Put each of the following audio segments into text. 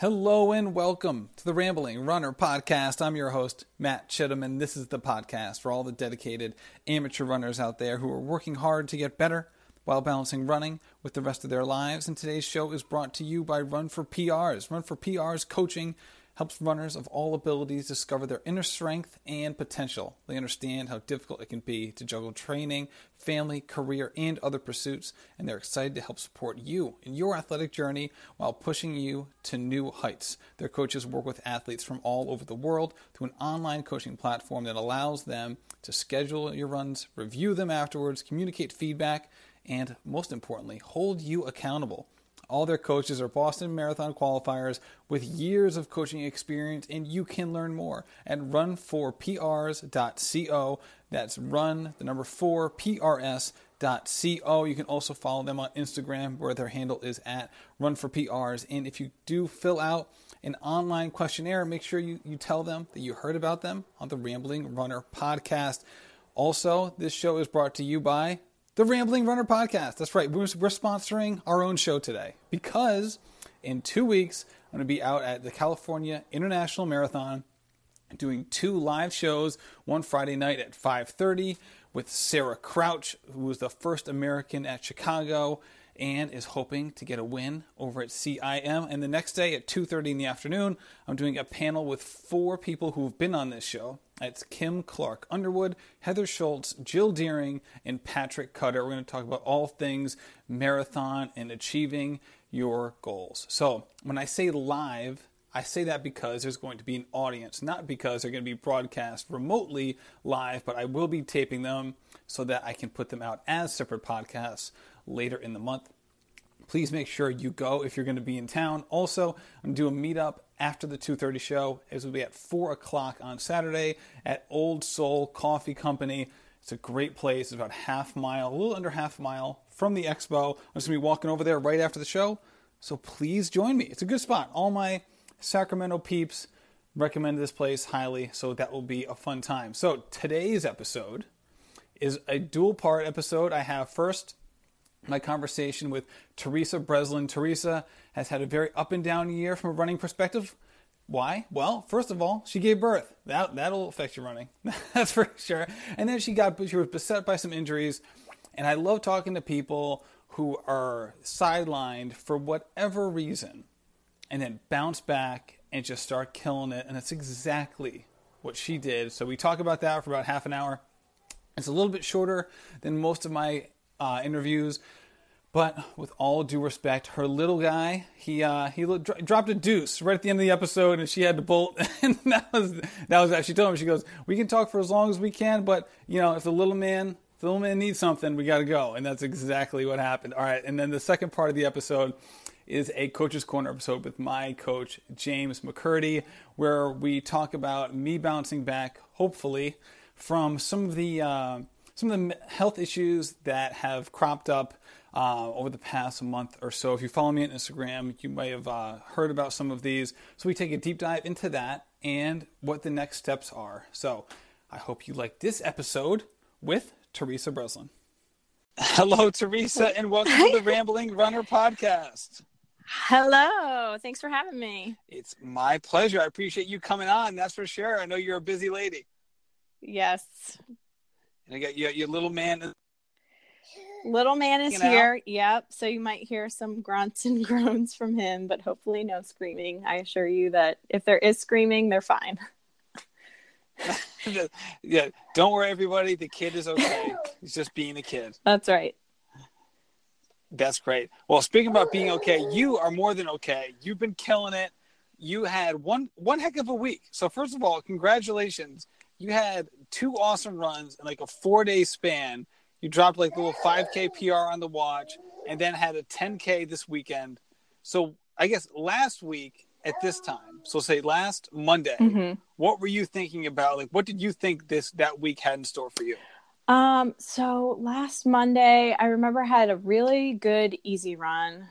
Hello and welcome to the Rambling Runner Podcast. I'm your host, Matt Chittum, and this is the podcast for all the dedicated amateur runners out there who are working hard to get better while balancing running with the rest of their lives. And today's show is brought to you by Run for PRs. Run for PRs coaching helps runners of all abilities discover their inner strength and potential. They understand how difficult it can be to juggle training, family, career, and other pursuits, and they're excited to help support you in your athletic journey while pushing you to new heights. Their coaches work with athletes from all over the world through an online coaching platform that allows them to schedule your runs, review them afterwards, communicate feedback, and most importantly, hold you accountable. All their coaches are Boston Marathon qualifiers with years of coaching experience, and you can learn more at runforprs.co. That's run, the number four, PRS.co. You can also follow them on Instagram where their handle is at runforprs. And if you do fill out an online questionnaire, make sure you, you tell them that you heard about them on the Rambling Runner podcast. Also, this show is brought to you by the Rambling Runner podcast. That's right. We're, we're sponsoring our own show today because in two weeks, I'm going to be out at the California International Marathon doing two live shows one friday night at 5.30 with sarah crouch who was the first american at chicago and is hoping to get a win over at cim and the next day at 2.30 in the afternoon i'm doing a panel with four people who've been on this show it's Kim Clark Underwood, Heather Schultz, Jill Deering, and Patrick Cutter. We're going to talk about all things marathon and achieving your goals. So, when I say live, I say that because there's going to be an audience, not because they're going to be broadcast remotely live, but I will be taping them so that I can put them out as separate podcasts later in the month. Please make sure you go if you're going to be in town. Also, I'm going to do a meetup after the 2.30 show. It will be at 4 o'clock on Saturday at Old Soul Coffee Company. It's a great place. It's about half mile, a little under half mile from the expo. I'm just going to be walking over there right after the show. So please join me. It's a good spot. All my Sacramento peeps recommend this place highly, so that will be a fun time. So today's episode is a dual part episode. I have first my conversation with Theresa Breslin. Theresa has had a very up and down year from a running perspective. Why? Well, first of all, she gave birth. That that'll affect your running. That's for sure. And then she got she was beset by some injuries. And I love talking to people who are sidelined for whatever reason and then bounce back and just start killing it. And that's exactly what she did. So we talk about that for about half an hour. It's a little bit shorter than most of my uh, interviews. But with all due respect, her little guy, he uh, he dropped a deuce right at the end of the episode, and she had to bolt. and that was that was that. She told him, she goes, "We can talk for as long as we can, but you know, if the little man, if the little man needs something, we got to go." And that's exactly what happened. All right, and then the second part of the episode is a coach's corner episode with my coach James McKirdy, where we talk about me bouncing back, hopefully, from some of the. Uh, some of the health issues that have cropped up uh, over the past month or so. If you follow me on Instagram, you may have uh, heard about some of these. So we take a deep dive into that and what the next steps are. So I hope you like this episode with Theresa Breslin. Hello, Theresa, and welcome to the Rambling Runner podcast. Hello. Thanks for having me. It's my pleasure. I appreciate you coming on. That's for sure. I know you're a busy lady. Yes. And I got you, your little man. Little man is here. Yep. So you might hear some grunts and groans from him, but hopefully no screaming. I assure you that if there is screaming, they're fine. yeah. Don't worry, everybody. The kid is okay. He's just being a kid. That's right. That's great. Well, speaking about being okay, you are more than okay. You've been killing it. You had one one heck of a week. So first of all, congratulations you had two awesome runs in like a four day span. You dropped like a little 5K PR on the watch and then had a 10K this weekend. So I guess last week at this time, so say last Monday, mm-hmm. what were you thinking about? Like, what did you think this that week had in store for you? Um, so last Monday, I remember I had a really good easy run,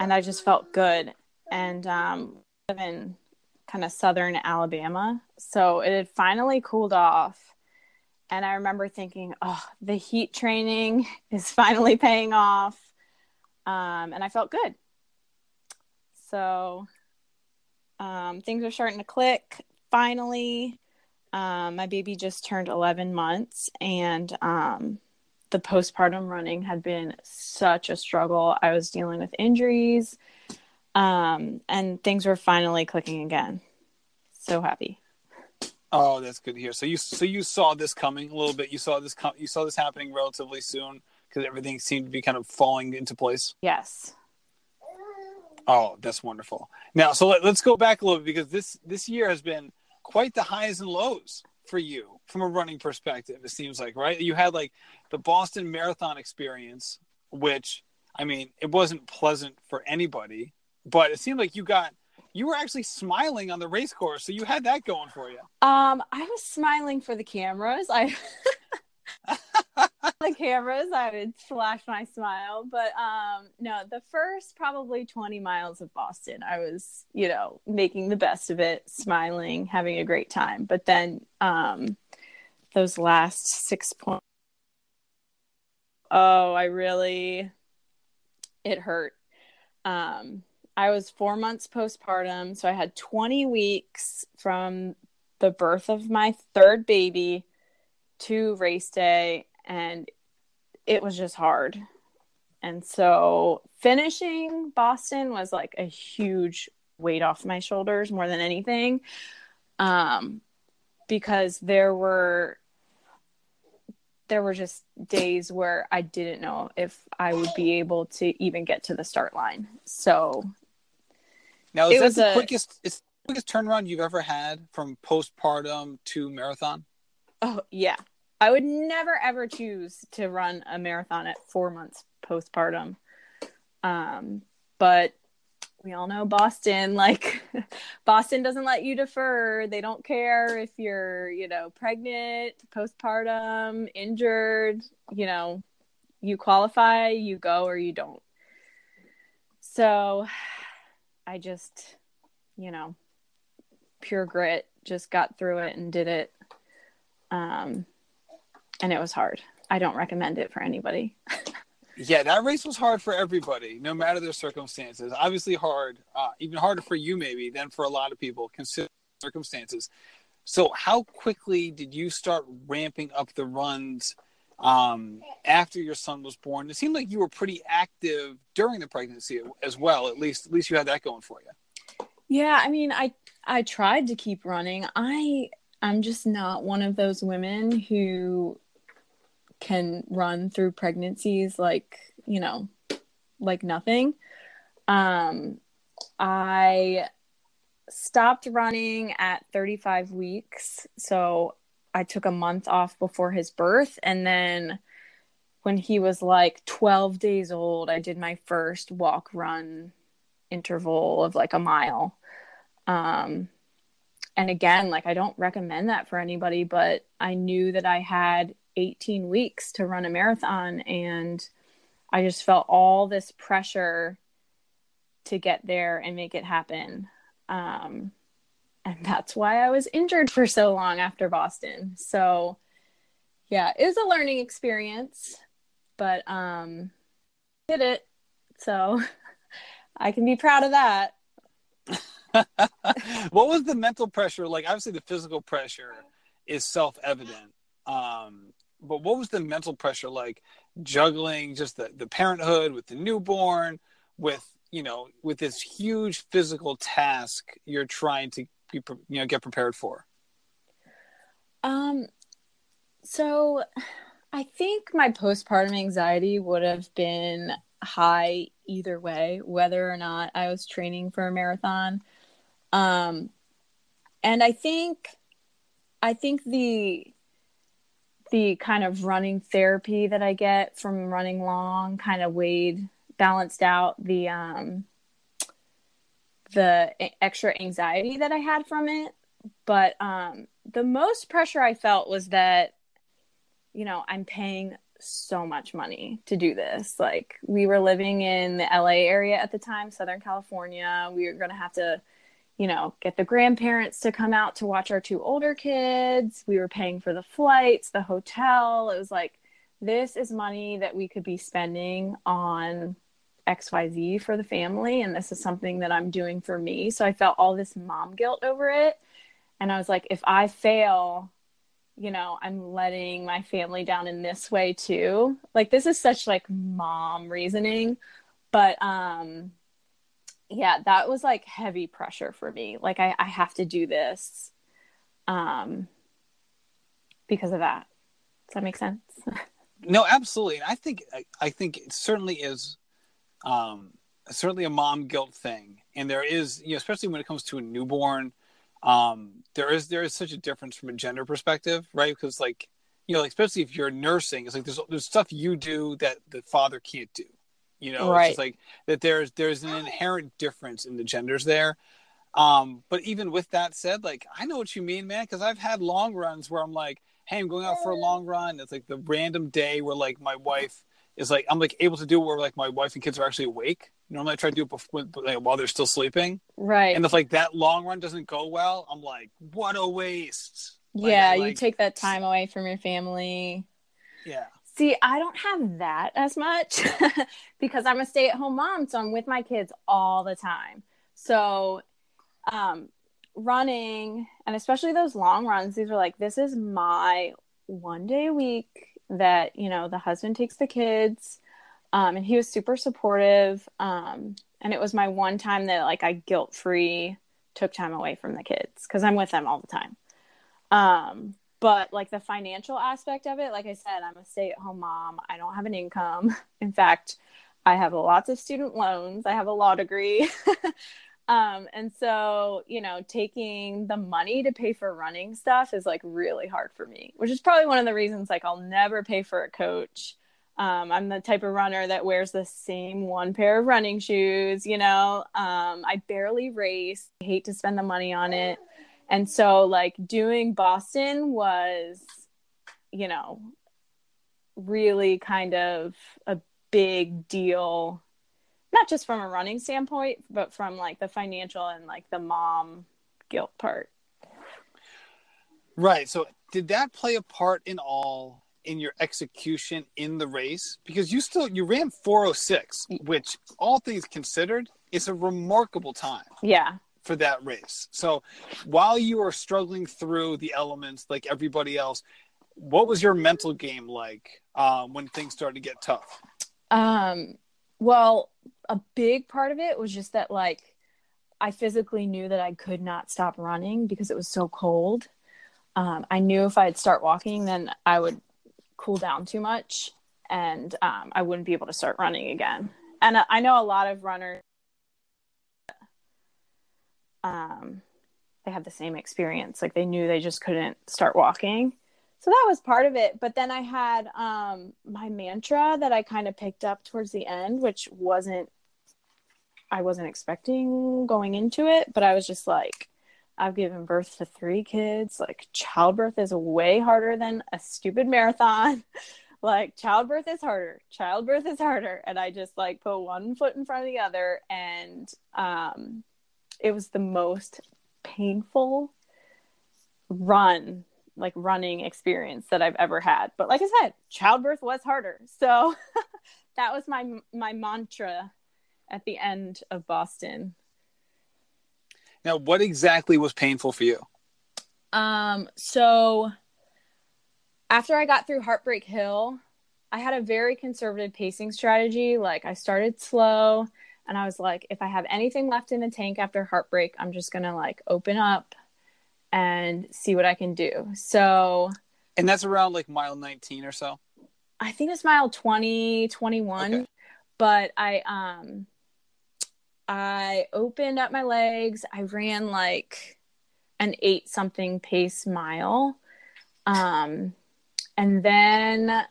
and I just felt good. And um, in kind of southern Alabama. So it had finally cooled off. And I remember thinking, oh, the heat training is finally paying off. Um, and I felt good. So Um, things are starting to click finally. Um, my baby just turned 11 months, and um, the postpartum running had been such a struggle. I was dealing with injuries, um, and things were finally clicking again. So happy. Oh, that's good to hear. So you so you saw this coming a little bit. You saw this com- you saw this happening relatively soon because everything seemed to be kind of falling into place. Yes. Oh, that's wonderful. Now, so let, us go back a little bit because this this year has been quite the highs and lows for you from a running perspective. It seems like right. You had like the Boston Marathon experience, which I mean, it wasn't pleasant for anybody, but it seemed like you got you were actually smiling on the race course, so you had that going for you. Um, I was smiling for the cameras. I the cameras, I would flash my smile. But um, no, the first probably 20 miles of Boston, I was, you know, making the best of it, smiling, having a great time. But then um, those last six points, oh, I really, it hurt. Um, I was four months postpartum, so I had 20 weeks from the birth of my third baby to race day and it was just hard. And so finishing Boston was like a huge weight off my shoulders more than anything. Um, because there were there were just days where I didn't know if I would be able to even get to the start line. So now is that the a, quickest it's the quickest turnaround you've ever had from postpartum to marathon? Oh yeah. I would never ever choose to run a marathon at four months postpartum. Um, but we all know Boston, like Boston doesn't let you defer. They don't care if you're, you know, pregnant, postpartum, injured, you know, you qualify, you go or you don't. So I just, you know, pure grit, just got through it and did it. Um, and it was hard. I don't recommend it for anybody. yeah, that race was hard for everybody, no matter their circumstances. Obviously, hard, uh, even harder for you maybe than for a lot of people, considering circumstances. So, how quickly did you start ramping up the runs um, after your son was born? It seemed like you were pretty active during the pregnancy as well. At least, at least you had that going for you. Yeah, I mean, I I tried to keep running. I I'm just not one of those women who can run through pregnancies like you know like nothing um i stopped running at 35 weeks so i took a month off before his birth. And then when he was like 12 days old i did my first walk run interval of like a mile. Um and again like i don't recommend that for anybody but i knew that i had 18 weeks to run a marathon. And I just felt all this pressure to get there and make it happen. Um, and that's why I was injured for so long after Boston. So, yeah, it was a learning experience, but um, did it. So, I can be proud of that. what was the mental pressure like? Obviously, the physical pressure is self evident. Um, but what was the mental pressure like juggling just the, the parenthood with the newborn with you know with this huge physical task you're trying to you know get prepared for? Um so i think my postpartum anxiety would have been high either way whether or not i was training for a marathon. Um and i think i think the the kind of running therapy that I get from running long kind of weighed balanced out the um the extra anxiety that I had from it but um the most pressure I felt was that you know I'm paying so much money to do this like we were living in the LA area at the time Southern California we were going to have to you know, get the grandparents to come out to watch our two older kids. We were paying for the flights, the hotel. It was like, this is money that we could be spending on xyz for the family and this is something that i'm doing for me. So i felt all this mom guilt over it. And i was like if i fail you know i'm letting my family down in this way too. Like this is such like mom reasoning. But um yeah that was like heavy pressure for me. Like i, I have to do this um because of that. Does that make sense? No absolutely. And i think I, I think it certainly is um certainly a mom guilt thing. And there is you know especially when it comes to a newborn um there is there is such a difference from a gender perspective right? Because like you know like especially if you're nursing it's like there's there's stuff you do that the father can't do. You know Right. it's just like that there's there's an inherent difference in the genders there. Um but even with that said like i know what you mean man because i've had long runs where i'm like hey i'm going out for a long run. It's like the random day where like my wife is like i'm like able to do it where like my wife and kids are actually awake. Normally i try to do it before, like, while they're still sleeping. Right. And if like that long run doesn't go well i'm like what a waste. Like, yeah I, you like- take that time away from your family. Yeah. See, I don't have that as much because I'm a stay at home mom. So I'm with my kids all the time. So, um, running and especially those long runs, these are like, this is my one day a week that, you know, the husband takes the kids. Um, and he was super supportive. Um, and it was my one time that like I guilt free took time away from the kids because I'm with them all the time. Um, but like the financial aspect of it, like I said, I'm a stay at home mom. I don't have an income. In fact, I have lots of student loans. I have a law degree. um, and so, you know, taking the money to pay for running stuff is like really hard for me, which is probably one of the reasons like I'll never pay for a coach. Um, I'm the type of runner that wears the same one pair of running shoes, you know. Um, I barely race. I hate to spend the money on it. And so like doing Boston was, you know, really kind of a big deal, not just from a running standpoint, but from like the financial and like the mom guilt part. Right. So did that play a part in all in your execution in the race? Because you still you ran 406, which all things considered is a remarkable time Yeah. for that race. So while you were struggling through the elements like everybody else, what was your mental game like um, when things started to get tough? Um, well, a big part of it was just that like I physically knew that I could not stop running because it was so cold. Um, I knew if I'd start walking, then I would cool down too much and um, I wouldn't be able to start running again. And I- I know a lot of runners, um, they have the same experience. Like they knew they just couldn't start walking. So that was part of it. But then I had um, my mantra that I kind of picked up towards the end, which wasn't, I wasn't expecting going into it, but I was just like, I've given birth to three kids. Like, childbirth is way harder than a stupid marathon. like, childbirth is harder. Childbirth is harder. And I just like put one foot in front of the other. And um, it was the most painful run, like running experience that I've ever had. But like I said, childbirth was harder. So that was my my mantra at the end of Boston. Now, what exactly was painful for you? Um, so after I got through Heartbreak Hill, I had a very conservative pacing strategy. Like I started slow and I was like, if I have anything left in the tank after Heartbreak, I'm just gonna like open up and see what I can do. So And that's around like mile 19 or so. I think it's mile 20, 21. Okay. But I um I opened up my legs. I ran like an eight something pace mile. Um and then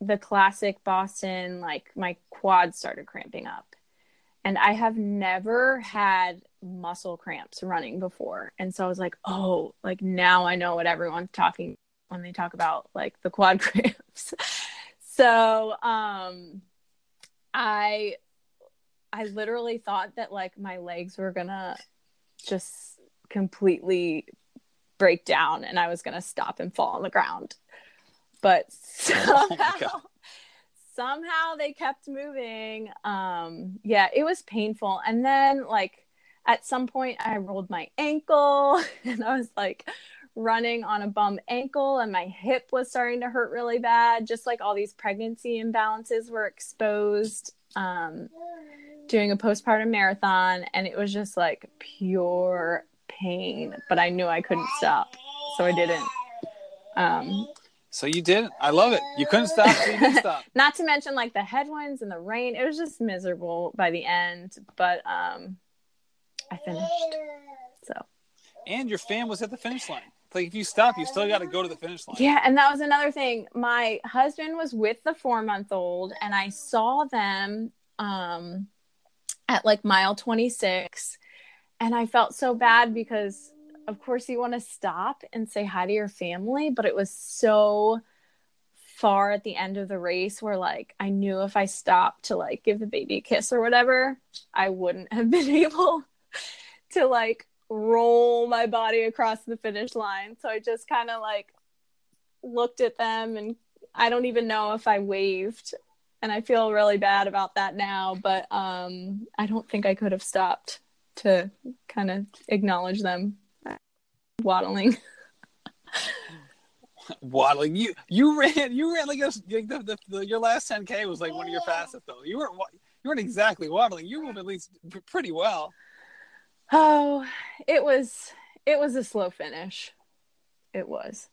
the classic Boston, like my quads started cramping up. And I have never had muscle cramps running before. And so I was like, oh, like now I know what everyone's talking when they talk about like the quad cramps. so um I I literally thought that like my legs were gonna just completely break down and I was gonna stop and fall on the ground. But Oh somehow, God. Somehow they kept moving. Um, yeah, it was painful. And then, like, at some point, I rolled my ankle and I was like running on a bum ankle, and my hip was starting to hurt really bad. Just like all these pregnancy imbalances were exposed. Um, doing a postpartum marathon, and it was just like pure pain, but I knew I couldn't stop, so I didn't. Um, so you didn't. I love it. You couldn't stop. So you didn't stop. not to mention like the headwinds and the rain. It was just miserable by the end, but um, I finished. So. And your fam was at the finish line. Like if you stop, you still got to go to the finish line. Yeah, and that was another thing. My husband was with the four month old, and I saw them um, at like mile 26, and I felt so bad because of course you want to stop and say hi to your family, but it was so far at the end of the race where like I knew if I stopped to like give the baby a kiss or whatever, I wouldn't have been able to like roll my body across the finish line. So I just kind of like looked at them and I don't even know if I waved and I feel really bad about that now, but um I don't think I could have stopped to kind of acknowledge them waddling. waddling. You you ran you ran like, a, like the, the, the, your last 10k was like one of your fastest though. You weren't you weren't exactly waddling. You moved at least pretty well. Oh, it was it was a slow finish. It was.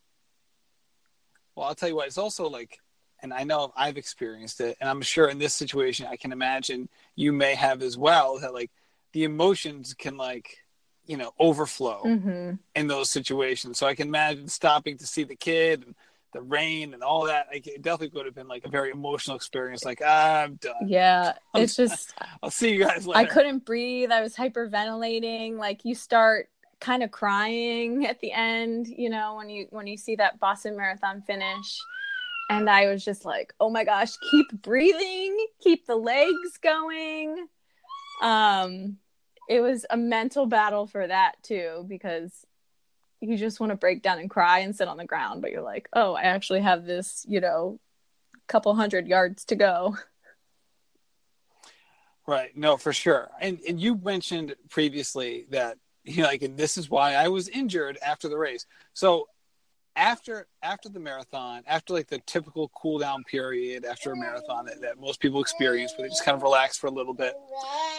Well, I'll tell you what. It's also like, and I know I've experienced it, and I'm sure in this situation, I can imagine you may have as well. That like the emotions can like you know overflow mm-hmm. in those situations. So i can imagine stopping to see the kid and the rain and all that. Like, it definitely would have been like a very emotional experience. Like ah, i'm done. Yeah I'm, it's just i'll see you guys later. i couldn't breathe. I was hyperventilating. Like you start kind of crying at the end you know when you when you see that boston marathon finish. And i was just like oh my gosh keep breathing. Keep the legs going. Um it was a mental battle for that too because you just want to break down and cry and sit on the ground but you're like oh i actually have this you know couple hundred yards to go. Right. No for sure. And and you mentioned previously that you know like and this is why i was injured after the race. So after after the marathon, after like the typical cool down period after a marathon that, that most people experience, where they just kind of relax for a little bit,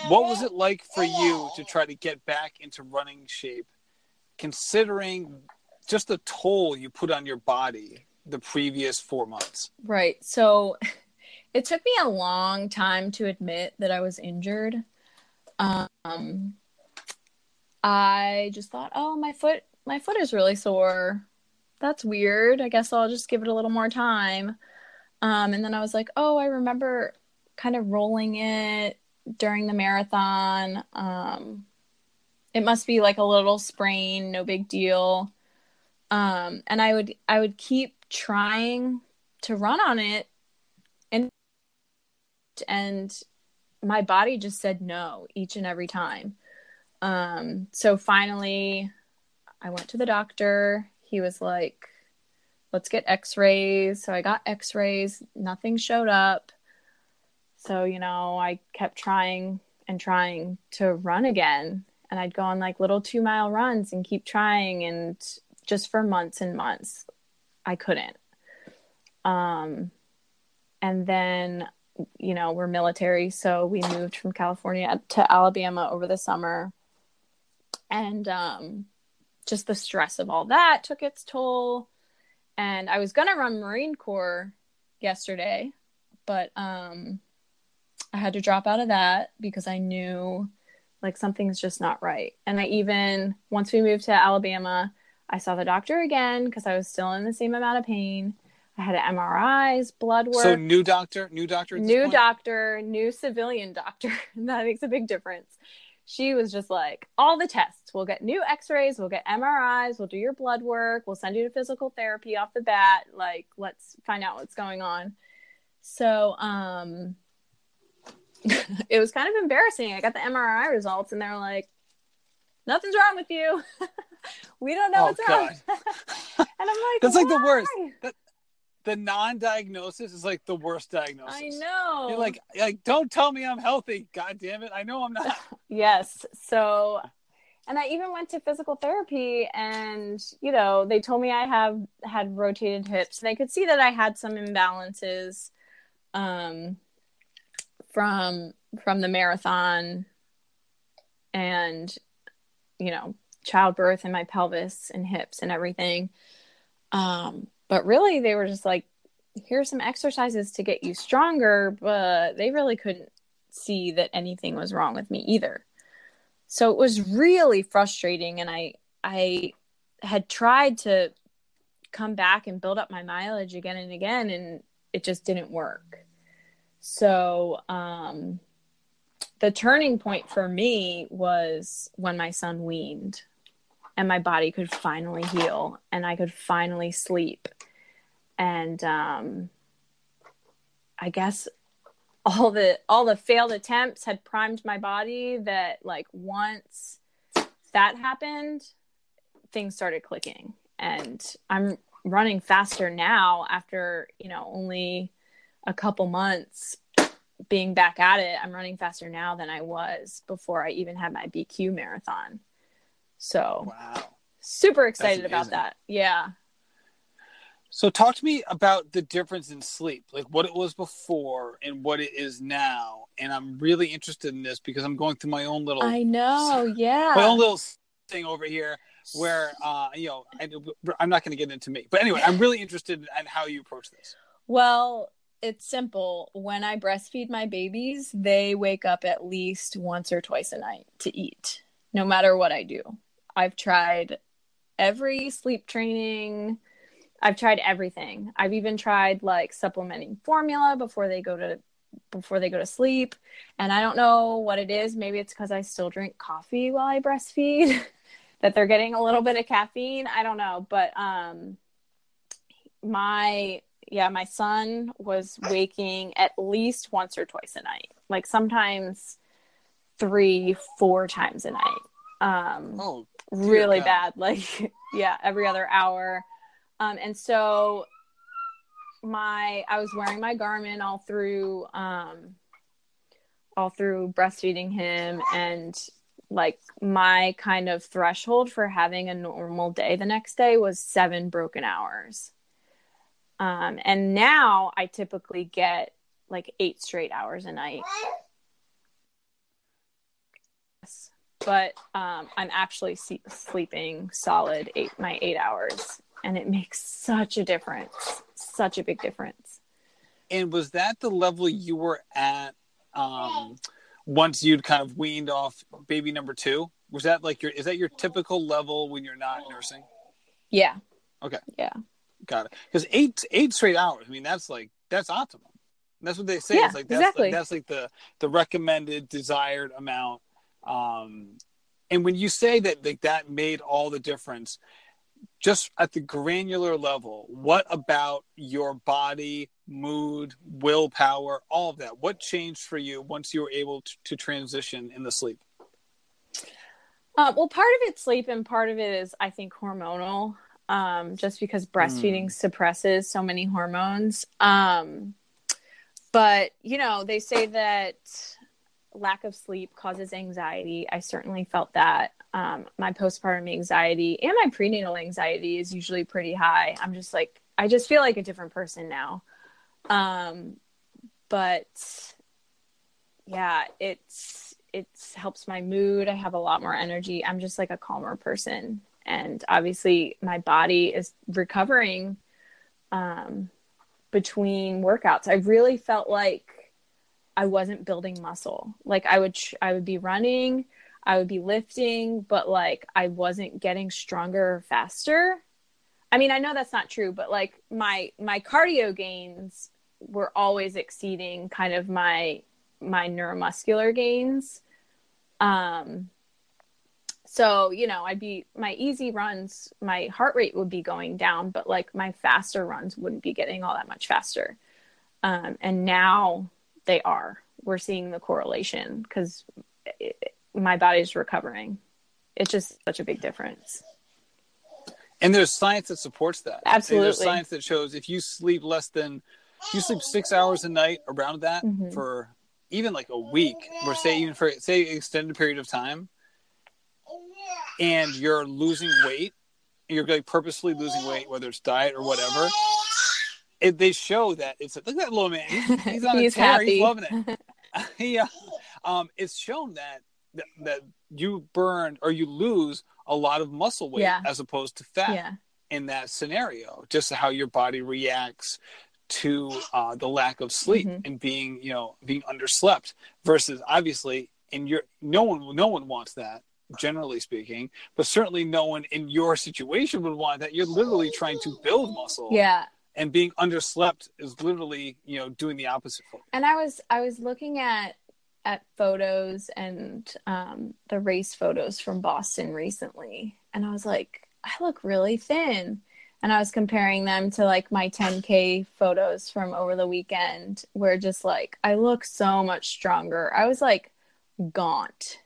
what was it like for you to try to get back into running shape, considering just the toll you put on your body the previous four months? Right. So it took me a long time to admit that I was injured. Um, I just thought, oh, my foot, my foot is really sore that's weird. I guess I'll just give it a little more time. Um, and then I was like, oh, I remember kind of rolling it during the marathon. Um, it must be like a little sprain, no big deal. Um, and I would I would keep trying to run on it, and and my body just said no each and every time. Um, so finally, I went to the doctor he was like, let's get x rays. So I got x rays, nothing showed up. So, you know, I kept trying and trying to run again. And I'd go on like little two mile runs and keep trying. And just for months and months, I couldn't. Um, and then, you know, we're military. So we moved from California to Alabama over the summer. And um, just the stress of all that took its toll. And I was gonna run Marine Corps yesterday, but um, I had to drop out of that because I knew like something's just not right. And I even once we moved to Alabama, I saw the doctor again because I was still in the same amount of pain. I had MRIs, blood work. So new doctor, new doctor, new doctor, new civilian doctor. that makes a big difference she was just like, all the tests. We'll get new x rays, we'll get MRIs, we'll do your blood work, we'll send you to physical therapy off the bat. Like, let's find out what's going on. So, um, it was kind of embarrassing. I got the MRI results and they're like, nothing's wrong with you. we don't know oh, what's God. wrong. and I'm like, that's Why? like the worst. That, the non-diagnosis is like the worst diagnosis. I know. You're like, like, don't tell me I'm healthy. God damn it! I know I'm not. yes. So, and I even went to physical therapy, and you know, they told me I have had rotated hips, and they could see that I had some imbalances, um, from from the marathon, and you know, childbirth and my pelvis and hips and everything. Um, but really, they were just like, here's some exercises to get you stronger, but they really couldn't see that anything was wrong with me either. So it was really frustrating and I I had tried to come back and build up my mileage again and again and it just didn't work. So um the turning point for me was when my son weaned and my body could finally heal and I could finally sleep and um, I guess all the all the failed attempts had primed my body that like once that happened things started clicking. And i'm running faster now after you know only a couple months being back at it. I'm running faster now than i was before i even had my bq marathon. So wow. super excited about that. Yeah so talk to me about the difference in sleep, like what it was before and what it is now. And I'm really interested in this because I'm going through my own little I know, yeah. My own little thing over here where uh you know I, am not going to get into me. But anyway, I'm really interested in how you approach this. Well, it's simple. When I breastfeed my babies, they wake up at least once or twice a night to eat, no matter what I do. I've tried every sleep training I've tried everything. I've even tried like supplementing formula before they go to before they go to sleep. And I don't know what it is. Maybe it's because I still drink coffee while I breastfeed that they're getting a little bit of caffeine. I don't know. But um my yeah, my son was waking at least once or twice a night. Like sometimes three, four times a night. Um oh, really God. bad. Like yeah, every other hour um, and so my I was wearing my Garmin all through um, all through breastfeeding him and like my kind of threshold for having a normal day the next day was seven broken hours. Um, and now I typically get like eight straight hours a night. But um, I'm actually see- sleeping solid eight my eight hours and it makes such a difference such a big difference. And was that the level you were at um, once you'd kind of weaned off baby number two? Was that like your is that your typical level when you're not nursing? Yeah. Okay. Yeah. Got it. Because eight eight straight hours i mean that's like that's optimal that's what they say. Yeah, it's like that's exactly. like that's like the the recommended desired amount. Um and when you say that like that made all the difference just at the granular level, what about your body, mood, willpower, all of that? What changed for you once you were able to, to transition in the sleep? Uh, well, part of it's sleep, and part of it is, I think, hormonal. Um, just because breastfeeding mm. suppresses so many hormones. Um, but you know, they say that lack of sleep causes anxiety. I certainly felt that um, my postpartum anxiety and my prenatal anxiety is usually pretty high. I'm just like, I just feel like a different person now. Um, but yeah, it's, it helps my mood. I have a lot more energy. I'm just like a calmer person. And obviously my body is recovering, um, between workouts. I really felt like I wasn't building muscle. Like I would, I would be running, I would be lifting, but like I wasn't getting stronger faster. I mean, I know that's not true, but like my my cardio gains were always exceeding kind of my my neuromuscular gains. Um so, you know, I'd be my easy runs, my heart rate would be going down, but like my faster runs wouldn't be getting all that much faster. Um and now they are. We're seeing the correlation cuz my body's recovering. It's just such a big difference. And there's science that supports that. Absolutely. There's science that shows if you sleep less than, you sleep six hours a night around that Mhm. for even like a week, or say even for say extended period of time, and you're losing weight, you're like purposely losing weight, whether it's diet or whatever. It, they show that it's look at that little man. He's, he's on He's a tear. happy. He's loving it. yeah, um, it's shown that, that that you burn or you lose a lot of muscle weight Yeah. as opposed to fat Yeah. in that scenario. Just how your body reacts to uh, the lack of sleep Mhm. and being you know being underslept versus obviously and you're no one no one wants that generally speaking but certainly no one in your situation would want that you're literally trying to build muscle Yeah. And being underslept is literally you know doing the opposite for And I was I was looking at at photos and um, the race photos from Boston recently, and I was like, I look really thin. And I was comparing them to like my 10k photos from over the weekend, where just like I look so much stronger. I was like gaunt.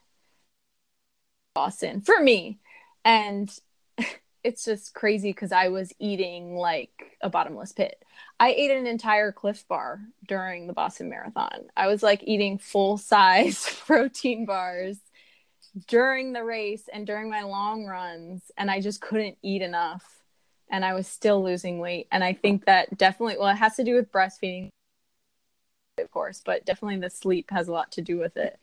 Boston for me, and it's just crazy because I was eating like a bottomless pit. I ate an entire Clif Bar during the Boston Marathon. I was like eating full size protein bars during the race and during my long runs, and I just couldn't eat enough. And I was still losing weight. And I think that definitely, well, it has to do with breastfeeding, of course, but definitely the sleep has a lot to do with it.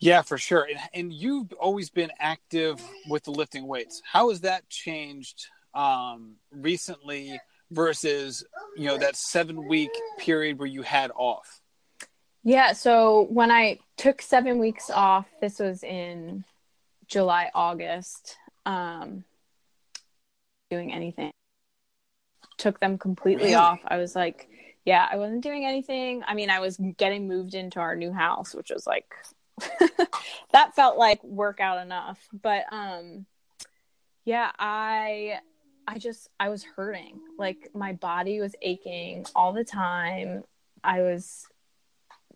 Yeah for sure and, and you've always been active with the lifting weights how has that changed um, recently versus you know that seven week period where you had off Yeah, so when I took seven weeks off, this was in July, August, um, doing anything. Took them completely Really? off. I was like, yeah, I wasn't doing anything. I mean, I was getting moved into our new house, which was like, that felt like workout enough. But um, yeah, I. I just I was hurting. Like my body was aching all the time. I was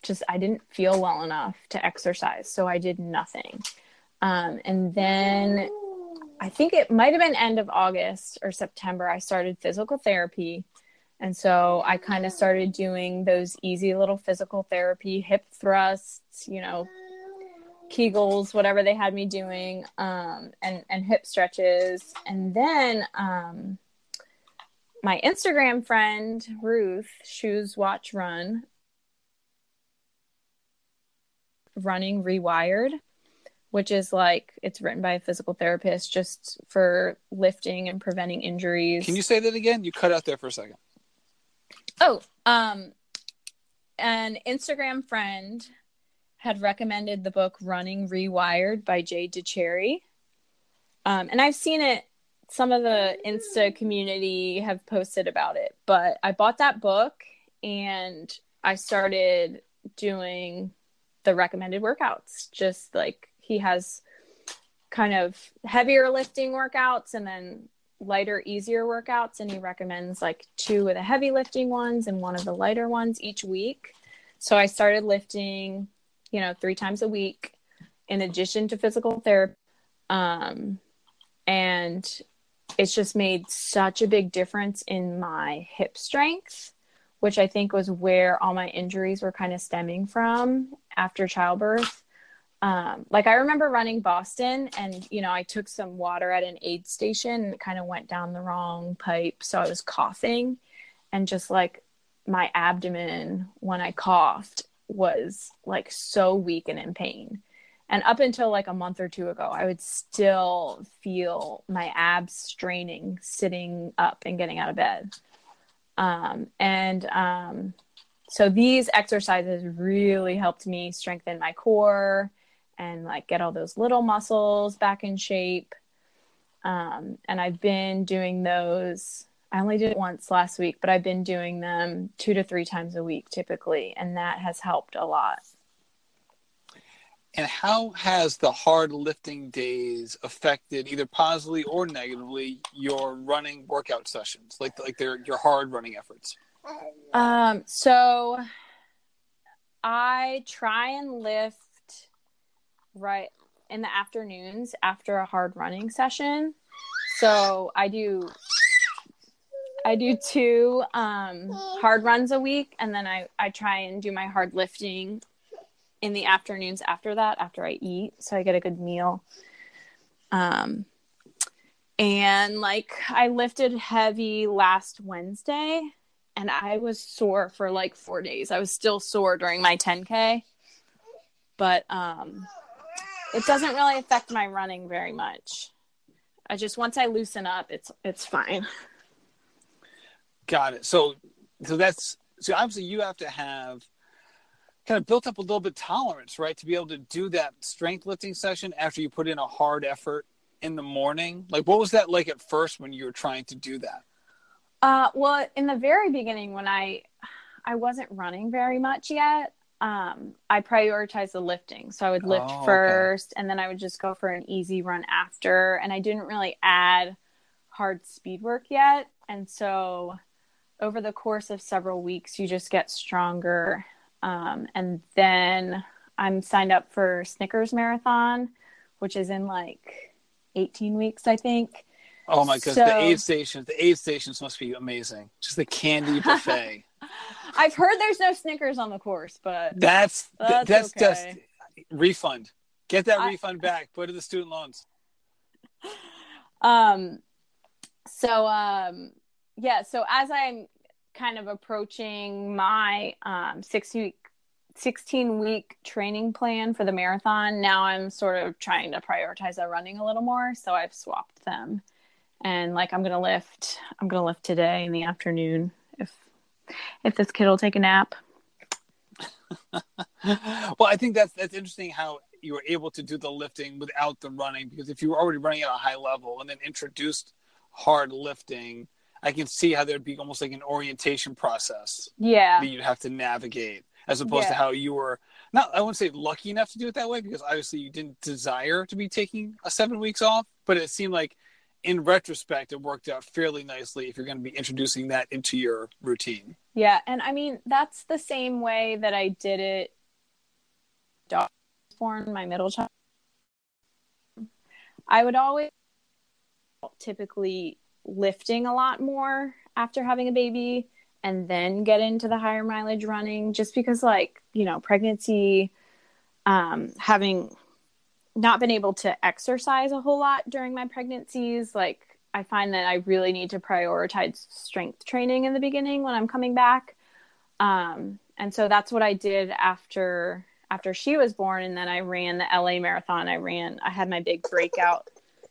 just I didn't feel well enough to exercise, so I did nothing. Um, and then I think it might have been end of August or September. I started physical therapy, and so I kind of started doing those easy little physical therapy hip thrusts, you know, Kegels, whatever they had me doing, um, and and hip stretches, and then um, my Instagram friend Ruth Shoes Watch Run running rewired which is like it's written by a physical therapist just for lifting and preventing injuries. Can you say that again? You cut out there for a second. Oh um an instagram friend had recommended the book running rewired by jay Dicharry. um, and i've seen it some of the insta community have posted about it but i bought that book and i started doing the recommended workouts just like he has kind of heavier lifting workouts and then lighter easier workouts and he recommends like two of the heavy lifting ones and one of the lighter ones each week so i started lifting you know three times a week in addition to physical therapy. Um, and it's just made such a big difference in my hip strength which i think was where all my injuries were kind of stemming from after childbirth. Um, like I remember running Boston and you know I took some water at an aid station and it kind of went down the wrong pipe. So I was coughing and just like my abdomen when I coughed was like so weak and in pain and up until like a month or two ago I would still feel my abs straining sitting up and getting out of bed um, and um, so these exercises really helped me strengthen my core and like get all those little muscles back in shape. Um, and I've been doing those. I only did it once last week, but I've been doing them two to three times a week typically, and that has helped a lot. and how has the hard lifting days affected either positively or negatively your running workout sessions like like their your hard running efforts Um, so I try and lift right in the afternoons after a hard running session. So I do I do two um, hard runs a week, and then I, I try and do my hard lifting in the afternoons after that, after I eat. So I get a good meal. Um, and like I lifted heavy last Wednesday, and I was sore for like four days. I was still sore during my 10K, but um, it doesn't really affect my running very much. I just once I loosen up, it's it's fine. Got it. So, so that's so obviously you have to have kind of built up a little bit tolerance, right, to be able to do that strength lifting session after you put in a hard effort in the morning. Like, what was that like at first when you were trying to do that? Uh, well, in the very beginning, when I I wasn't running very much yet, um, I prioritized the lifting. So I would lift oh, first, okay. and then I would just go for an easy run after. And I didn't really add hard speed work yet, and so over the course of several weeks, you just get stronger. Um, and then I'm signed up for Snickers Marathon, which is in like 18 weeks, I think. Oh my goodness, so, the aid stations, the aid stations must be amazing. Just the candy buffet. I've heard there's no Snickers on the course, but that's that's, that's okay. just refund. Get that I, refund back. Put it in the student loans. Um so um yeah, so as I'm kind of approaching my um, six week 16 week training plan for the marathon. Now i'm sort of trying to prioritize the running a little more so i've swapped them. And like i'm gonna lift i'm gonna lift today in the afternoon if if this kid will take a nap. Well i think that's that's interesting how you were able to do the lifting without the running because if you were already running at a high level and then introduced hard lifting I can see how there'd be almost like an orientation process. Yeah. That you'd have to navigate as opposed yeah. to how you were not I wouldn't say lucky enough to do it that way because obviously you didn't desire to be taking a seven weeks off, but it seemed like in retrospect it worked out fairly nicely if you're going to be introducing that into your routine. Yeah, and I mean that's the same way that I did it born my middle child. I would always typically lifting a lot more after having a baby and then get into the higher mileage running just because like you know pregnancy um having not been able to exercise a whole lot during my pregnancies like i find that i really need to prioritize strength training in the beginning when i'm coming back. Um and so that's what i did after after she was born. And then i ran the la marathon. I ran i had my big breakout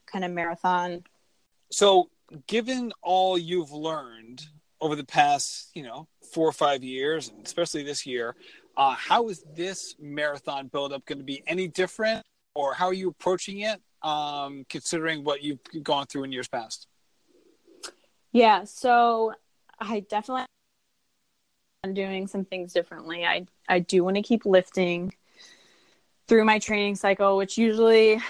kind of marathon. So given all you've learned over the past, you know, four or five years, and especially this year, uh, how is this marathon buildup going to be any different, or how are you approaching it, um, considering what you've gone through in years past? Yeah, so I definitely am doing some things differently. I I do want to keep lifting through my training cycle, which usually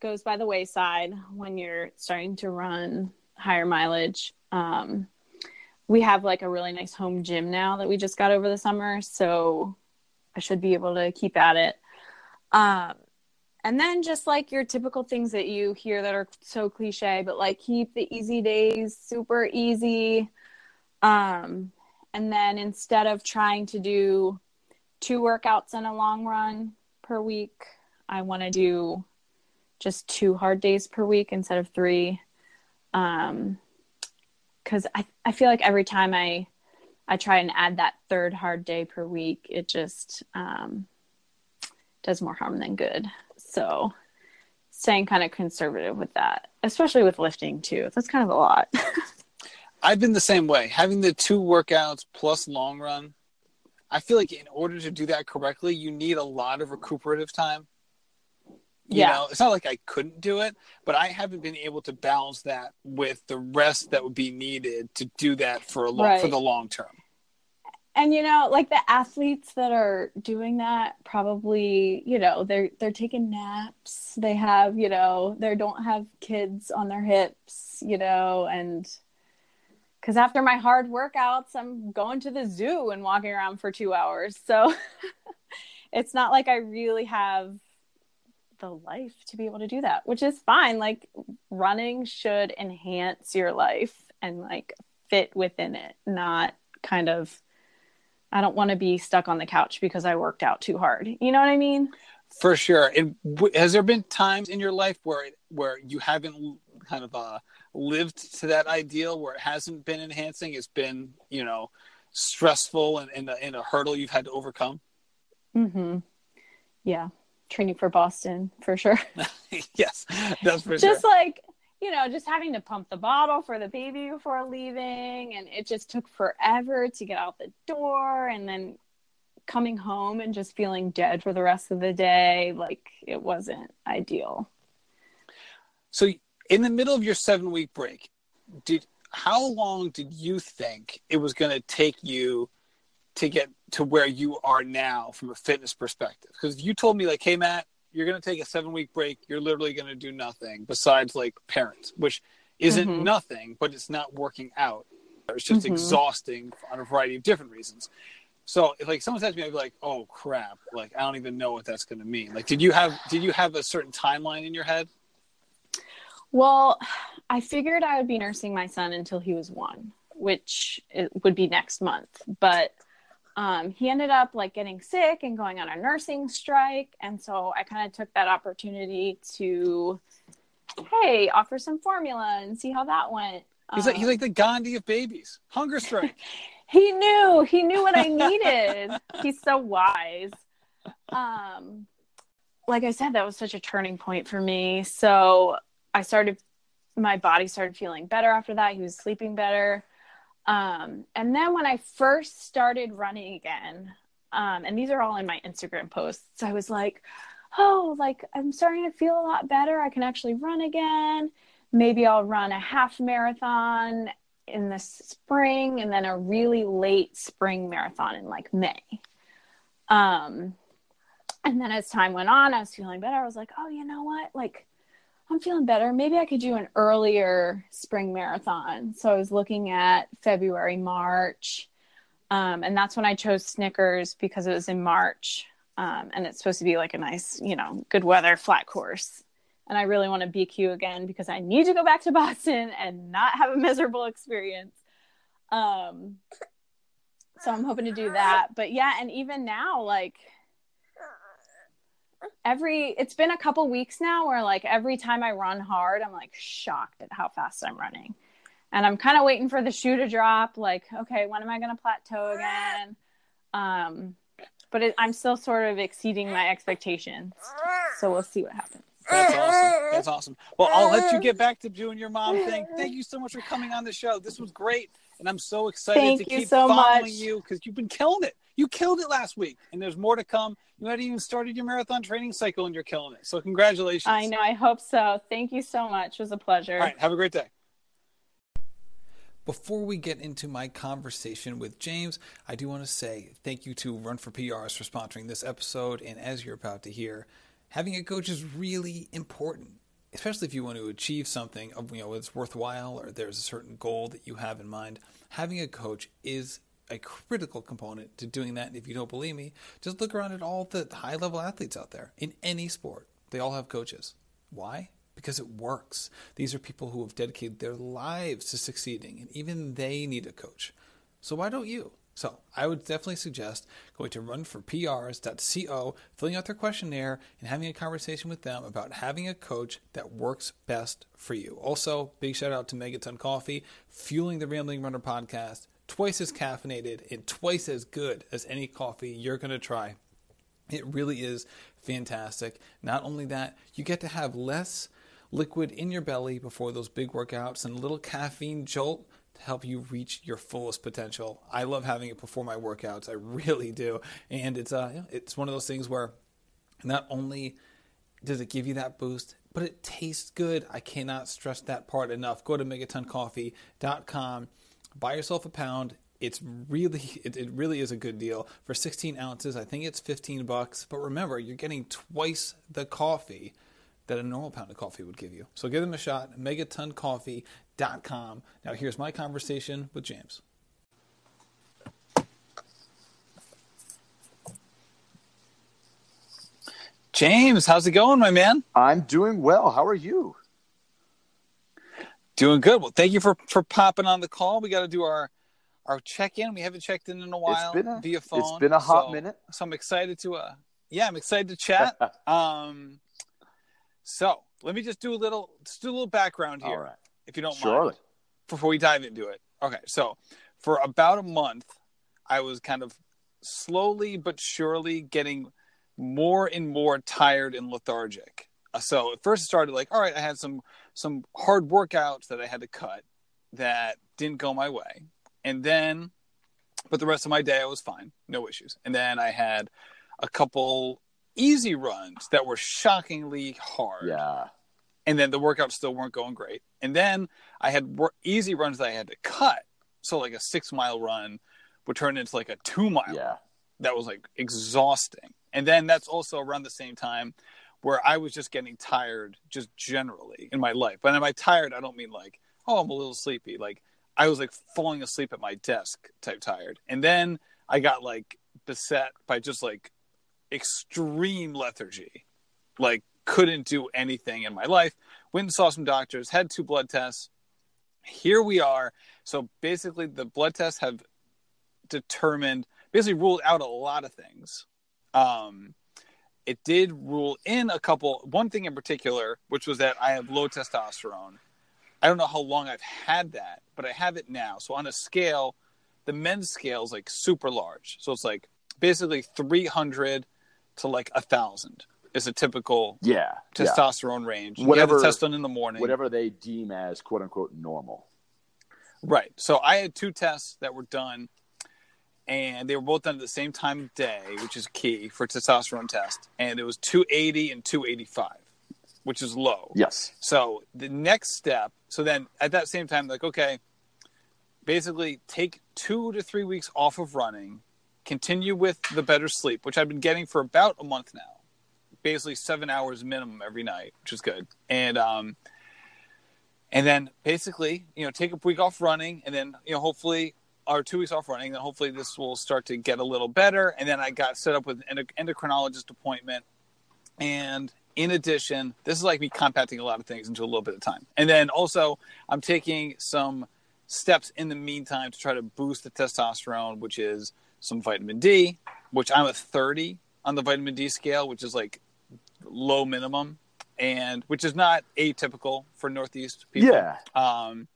goes by the wayside when you're starting to run higher mileage. Um, we have like a really nice home gym now that we just got over the summer, so I should be able to keep at it. Um, and then just like your typical things that you hear that are so cliche, but like keep the easy days super easy. Um, and then instead of trying to do two workouts in a long run per week, I want to do just two hard days per week instead of three. Um, cause I, I feel like every time I, I try and add that third hard day per week, it just, um, does more harm than good. So staying kind of conservative with that, especially with lifting too. That's kind of a lot. I've been the same way. Having the two workouts plus long run, I feel like in order to do that correctly, you need a lot of recuperative time. You yeah. know, it's not like I couldn't do it, but I haven't been able to balance that with the rest that would be needed to do that for a long right. for the long term. And you know, like the athletes that are doing that probably, you know, they're they're taking naps. They have, you know, they don't have kids on their hips, you know, and because after my hard workouts, I'm going to the zoo and walking around for two hours. So it's not like I really have the life to be able to do that, which is fine. Like running should enhance your life and like fit within it, not kind of I don't want to be stuck on the couch because I worked out too hard. You know what I mean? For sure. And w- has there been times in your life where where you haven't kind of uh, lived to that ideal, where it hasn't been enhancing? It's been you know stressful and, and, a, and a hurdle you've had to overcome. Hmm. Yeah. Training for Boston for sure. yes, that's for just sure. like you know, just having to pump the bottle for the baby before leaving. And it just took forever to get out the door. And then coming home and just feeling dead for the rest of the day. Like it wasn't ideal. So, in the middle of your seven week break, did how long did you think it was going to take you to get to where you are now from a fitness perspective? Because you told me like, hey Matt, you're going to take a seven week break. You're literally going to do nothing besides like parents, which isn't mm-hmm. nothing, but it's not working out. It's just mm-hmm. exhausting on a variety of different reasons. So if like someone says to me, I'd be like, "Oh crap!" Like I don't even know what that's going to mean. Like, did you have did you have a certain timeline in your head? Well, I figured I would be nursing my son until he was one, which would be next month. But um, he ended up like getting sick and going on a nursing strike. And so I kind of took that opportunity to, hey, offer some formula and see how that went. He's um, like he's like the Gandhi of babies. Hunger strike. he knew he knew what I needed. he's so wise. Um, like I said, that was such a turning point for me. So I started, my body started feeling better after that. He was sleeping better. Um, and then when I first started running again, um, and these are all in my Instagram posts, I was like, oh, like I'm starting to feel a lot better. I can actually run again. Maybe I'll run a half marathon in the spring and then a really late spring marathon in like May. Um, and then as time went on, I was feeling better. I was like, oh, you know what? Like, I'm feeling better. Maybe I could do an earlier spring marathon. So I was looking at February, March. Um, and that's when I chose Snickers because it was in March. Um, and it's supposed to be like a nice, you know, good weather flat course. And I really want to BQ again because I need to go back to Boston and not have a miserable experience. Um, so I'm hoping to do that. But yeah, and even now, like, every it's been a couple weeks now where like every time I run hard, I'm like shocked at how fast I'm running. And I'm kind of waiting for the shoe to drop like okay, when am I going to plateau again? Um but it, I'm still sort of exceeding my expectations. So we'll see what happens. That's awesome. That's awesome. Well, I'll let you get back to doing your mom thing. Thank you so much for coming on the show. This was great, and I'm so excited Thank to keep so following much. you because you've been killing it. You killed it last week, and there's more to come. You hadn't even started your marathon training cycle, and you're killing it. So congratulations. I know. I hope so. Thank you so much. It was a pleasure. All right. Have a great day. Before we get into my conversation with James, I do want to say thank you to Run for PRs for sponsoring this episode. And as you're about to hear, having a coach is really important, especially if you want to achieve something of you know it's worthwhile or there's a certain goal that you have in mind. Having a coach is a critical component to doing that. And if you don't believe me, just look around at all the high level athletes out there in any sport. They all have coaches. Why? Because it works. These are people who have dedicated their lives to succeeding, and even they need a coach. So why don't you? So I would definitely suggest going to runforprs.co, filling out their questionnaire, and having a conversation with them about having a coach that works best for you. Also, big shout out to Megaton Coffee, fueling the Rambling Runner podcast twice as caffeinated and twice as good as any coffee you're going to try. It really is fantastic. Not only that, you get to have less liquid in your belly before those big workouts and a little caffeine jolt to help you reach your fullest potential. I love having it before my workouts. I really do. And it's uh it's one of those things where not only does it give you that boost, but it tastes good. I cannot stress that part enough. Go to megatoncoffee.com buy yourself a pound. It's really it, it really is a good deal for 16 ounces. I think it's 15 bucks. But remember, you're getting twice the coffee that a normal pound of coffee would give you. So give them a shot. Megatoncoffee.com. Now here's my conversation with James. James, how's it going, my man? I'm doing well. How are you? Doing good. Well, thank you for for popping on the call. We got to do our our check in. We haven't checked in in a while it's been a, via phone. It's been a hot so, minute. So I'm excited to uh yeah, I'm excited to chat. um so let me just do a little just do a little background here. All right. If you don't mind. Surely. mind. Before we dive into it. Okay, so for about a month I was kind of slowly but surely getting more and more tired and lethargic. So at first it started like, all right, I had some some hard workouts that I had to cut that didn't go my way. And then but the rest of my day I was fine, no issues. And then I had a couple easy runs that were shockingly hard. Yeah. And then the workouts still weren't going great. And then I had wor- easy runs that I had to cut. So like a 6 mile run would turn into like a 2 mile Yeah. that was like exhausting. And then that's also around the same time where I was just getting tired, just generally in my life. But by tired, I don't mean like, oh, I'm a little sleepy. Like I was like falling asleep at my desk type tired. And then I got like beset by just like extreme lethargy. Like couldn't do anything in my life. Went and saw some doctors, had two blood tests. Here we are. So basically, the blood tests have determined, basically ruled out a lot of things. Um, it did rule in a couple, one thing in particular, which was that I have low testosterone. I don't know how long I've had that, but I have it now. So on a scale, the men's scale is like super large. So it's like basically 300 to like a thousand is a typical Yeah. yeah. testosterone range. you Whatever- have the test done in the morning. Whatever they deem as quote unquote normal. Right. So I had two tests that were done, and they were both done at the same time of day, which is key for testosterone test. And it was 280 and 285, which is low. Yes. So the next step, so then at that same time, like, okay, basically take two to three weeks off of running, continue with the better sleep, which I've been getting for about a month now. Basically seven hours minimum every night, which is good. And um and then basically, you know, take a week off running and then, you know, hopefully or two weeks off running, then hopefully this will start to get a little better. And then I got set up with an endocrinologist appointment and in addition, this is like me compacting a lot of things into a little bit of time. And then also, I'm taking some steps in the meantime to try to boost the testosterone, which is some vitamin D, which I'm a 30 on the vitamin D scale, which is like low minimum, and which is not atypical for Northeast people. Yeah. Um,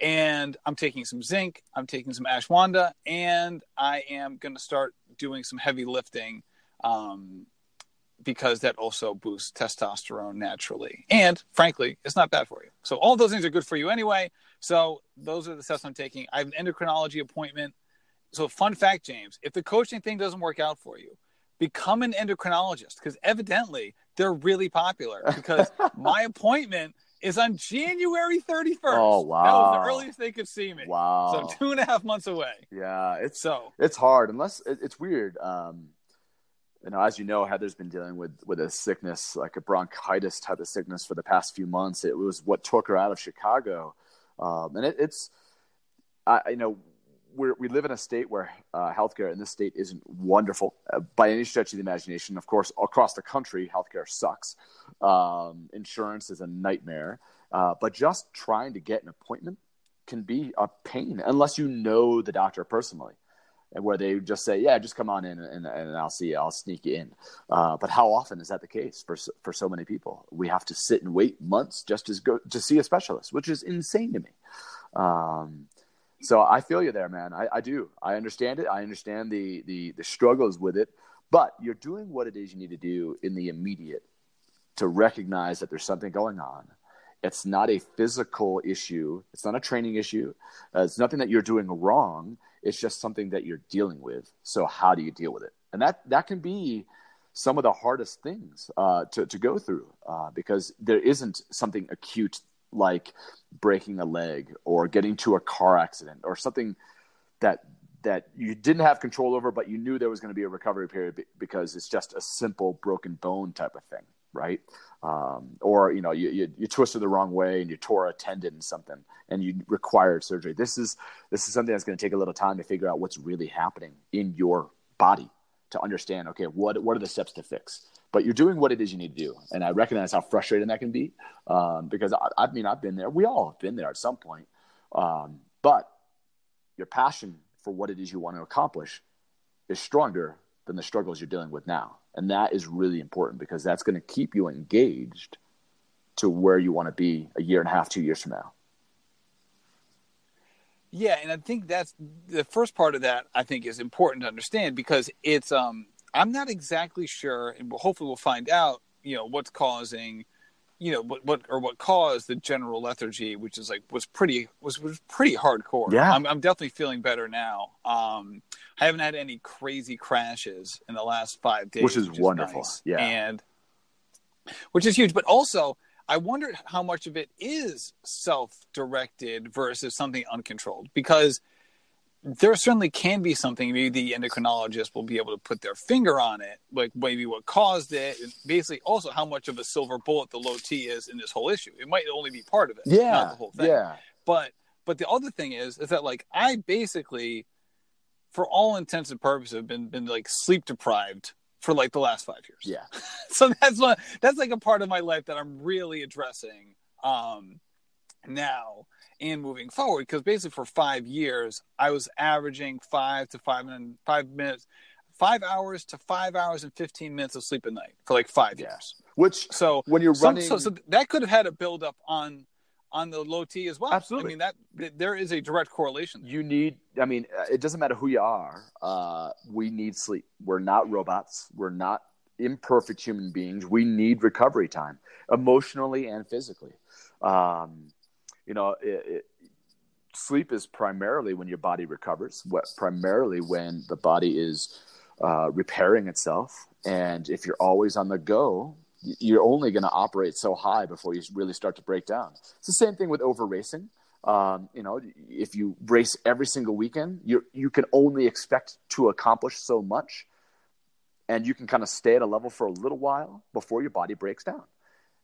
and I'm taking some zinc, I'm taking some ashwagandha, and I am going to start doing some heavy lifting um, because that also boosts testosterone naturally. And frankly, it's not bad for you. So all those things are good for you anyway. So those are the steps I'm taking. I have an endocrinology appointment. So fun fact, James, if the coaching thing doesn't work out for you, become an endocrinologist because evidently they're really popular because my appointment is on January 31st. Oh, wow, That was the earliest they could see me. Wow. So two and a half months away. yeah. It's So it's hard unless it, it's weird. Um, you know, as you know, Heather's been dealing with with a sickness like a bronchitis type of sickness for the past few months. It was what took her out of Chicago, um, and it, it's, I, you know, we we live in a state where uh, healthcare in this state isn't wonderful uh, by any stretch of the imagination. Of course, across the country, healthcare sucks. Um, insurance is a nightmare, uh, but just trying to get an appointment can be a pain unless you know the doctor personally where they just say, "Yeah, just come on in, and, and I'll see you. I'll sneak you in." Uh, but how often is that the case for for so many people? We have to sit and wait months just to go to see a specialist, which is insane to me. Um, so I feel you there, man. I, I do. I understand it. I understand the, the the struggles with it. But you're doing what it is you need to do in the immediate to recognize that there's something going on. It's not a physical issue. It's not a training issue. Uh, it's nothing that you're doing wrong. It's just something that you're dealing with. So how do you deal with it? And that that can be some of the hardest things uh, to to go through uh, because there isn't something acute like breaking a leg or getting to a car accident or something that that you didn't have control over, but you knew there was going to be a recovery period because it's just a simple broken bone type of thing, right? Um, or you know, you, you you twisted the wrong way and you tore a tendon, something, and you required surgery. This is this is something that's going to take a little time to figure out what's really happening in your body to understand. Okay, what what are the steps to fix? But you're doing what it is you need to do. And I recognize how frustrating that can be um, because I, I, mean, I've been there. We all have been there at some point. Um, but your passion for what it is you want to accomplish is stronger than the struggles you're dealing with now. And that is really important because that's going to keep you engaged to where you want to be a year and a half, two years from now. Yeah, and I think that's the first part of that. I think is important to understand because it's. Um, I'm not exactly sure, and hopefully we'll find out. You know what's causing, you know what what or what caused the general lethargy, which is like was pretty was was pretty hardcore. Yeah, I'm, I'm definitely feeling better now. Um, I haven't had any crazy crashes in the last five days, which is which wonderful. Is nice. Yeah, and which is huge. But also, I wondered how much of it is self-directed versus something uncontrolled because there certainly can be something maybe the endocrinologist will be able to put their finger on it like maybe what caused it and basically also how much of a silver bullet the low t is in this whole issue it might only be part of it yeah not the whole thing yeah but but the other thing is is that like i basically for all intents and purposes have been been like sleep deprived for like the last five years. Yeah. so that's what that's like a part of my life that I'm really addressing um now and moving forward because basically for five years I was averaging five to five and five minutes five hours to five hours and 15 minutes of sleep a night for like five years which so when you're running so, so that could have had a build up on on the low T as well. Absolutely. I mean that there is a direct correlation. There. You need. I mean, it doesn't matter who you are. Uh, we need sleep. We're not robots. We're not imperfect human beings. We need recovery time, emotionally and physically. Um, you know, it, it, sleep is primarily when your body recovers. What primarily when the body is uh, repairing itself. And if you're always on the go, you're only going to operate so high before you really start to break down. It's the same thing with over racing. Um, you know, if you race every single weekend, you you can only expect to accomplish so much, and you can kind of stay at a level for a little while before your body breaks down.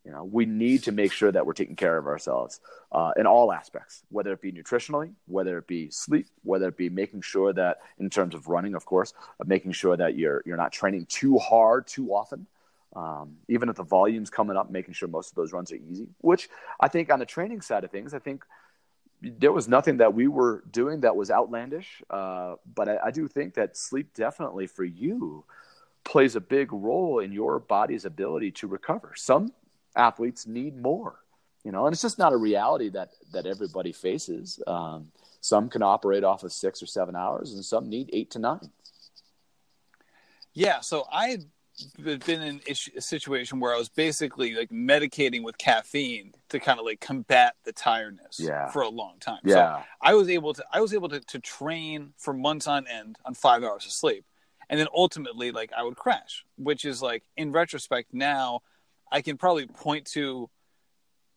You know, we need to make sure that we're taking care of ourselves uh, in all aspects, whether it be nutritionally, whether it be sleep, whether it be making sure that, in terms of running, of course, making sure that you're you're not training too hard too often. Um, even if the volume's coming up, making sure most of those runs are easy, which I think on the training side of things, I think there was nothing that we were doing that was outlandish. Uh, but I, I, do think that sleep definitely for you plays a big role in your body's ability to recover. Some athletes need more, you know, and it's just not a reality that, that everybody faces. Um, some can operate off of six or seven hours and some need eight to nine. Yeah. So I had been in a situation where I was basically like medicating with caffeine to kind of like combat the tiredness yeah. for a long time. Yeah. So I was able to I was able to, to train for months on end on five hours of sleep. And then ultimately like I would crash, which is like in retrospect now I can probably point to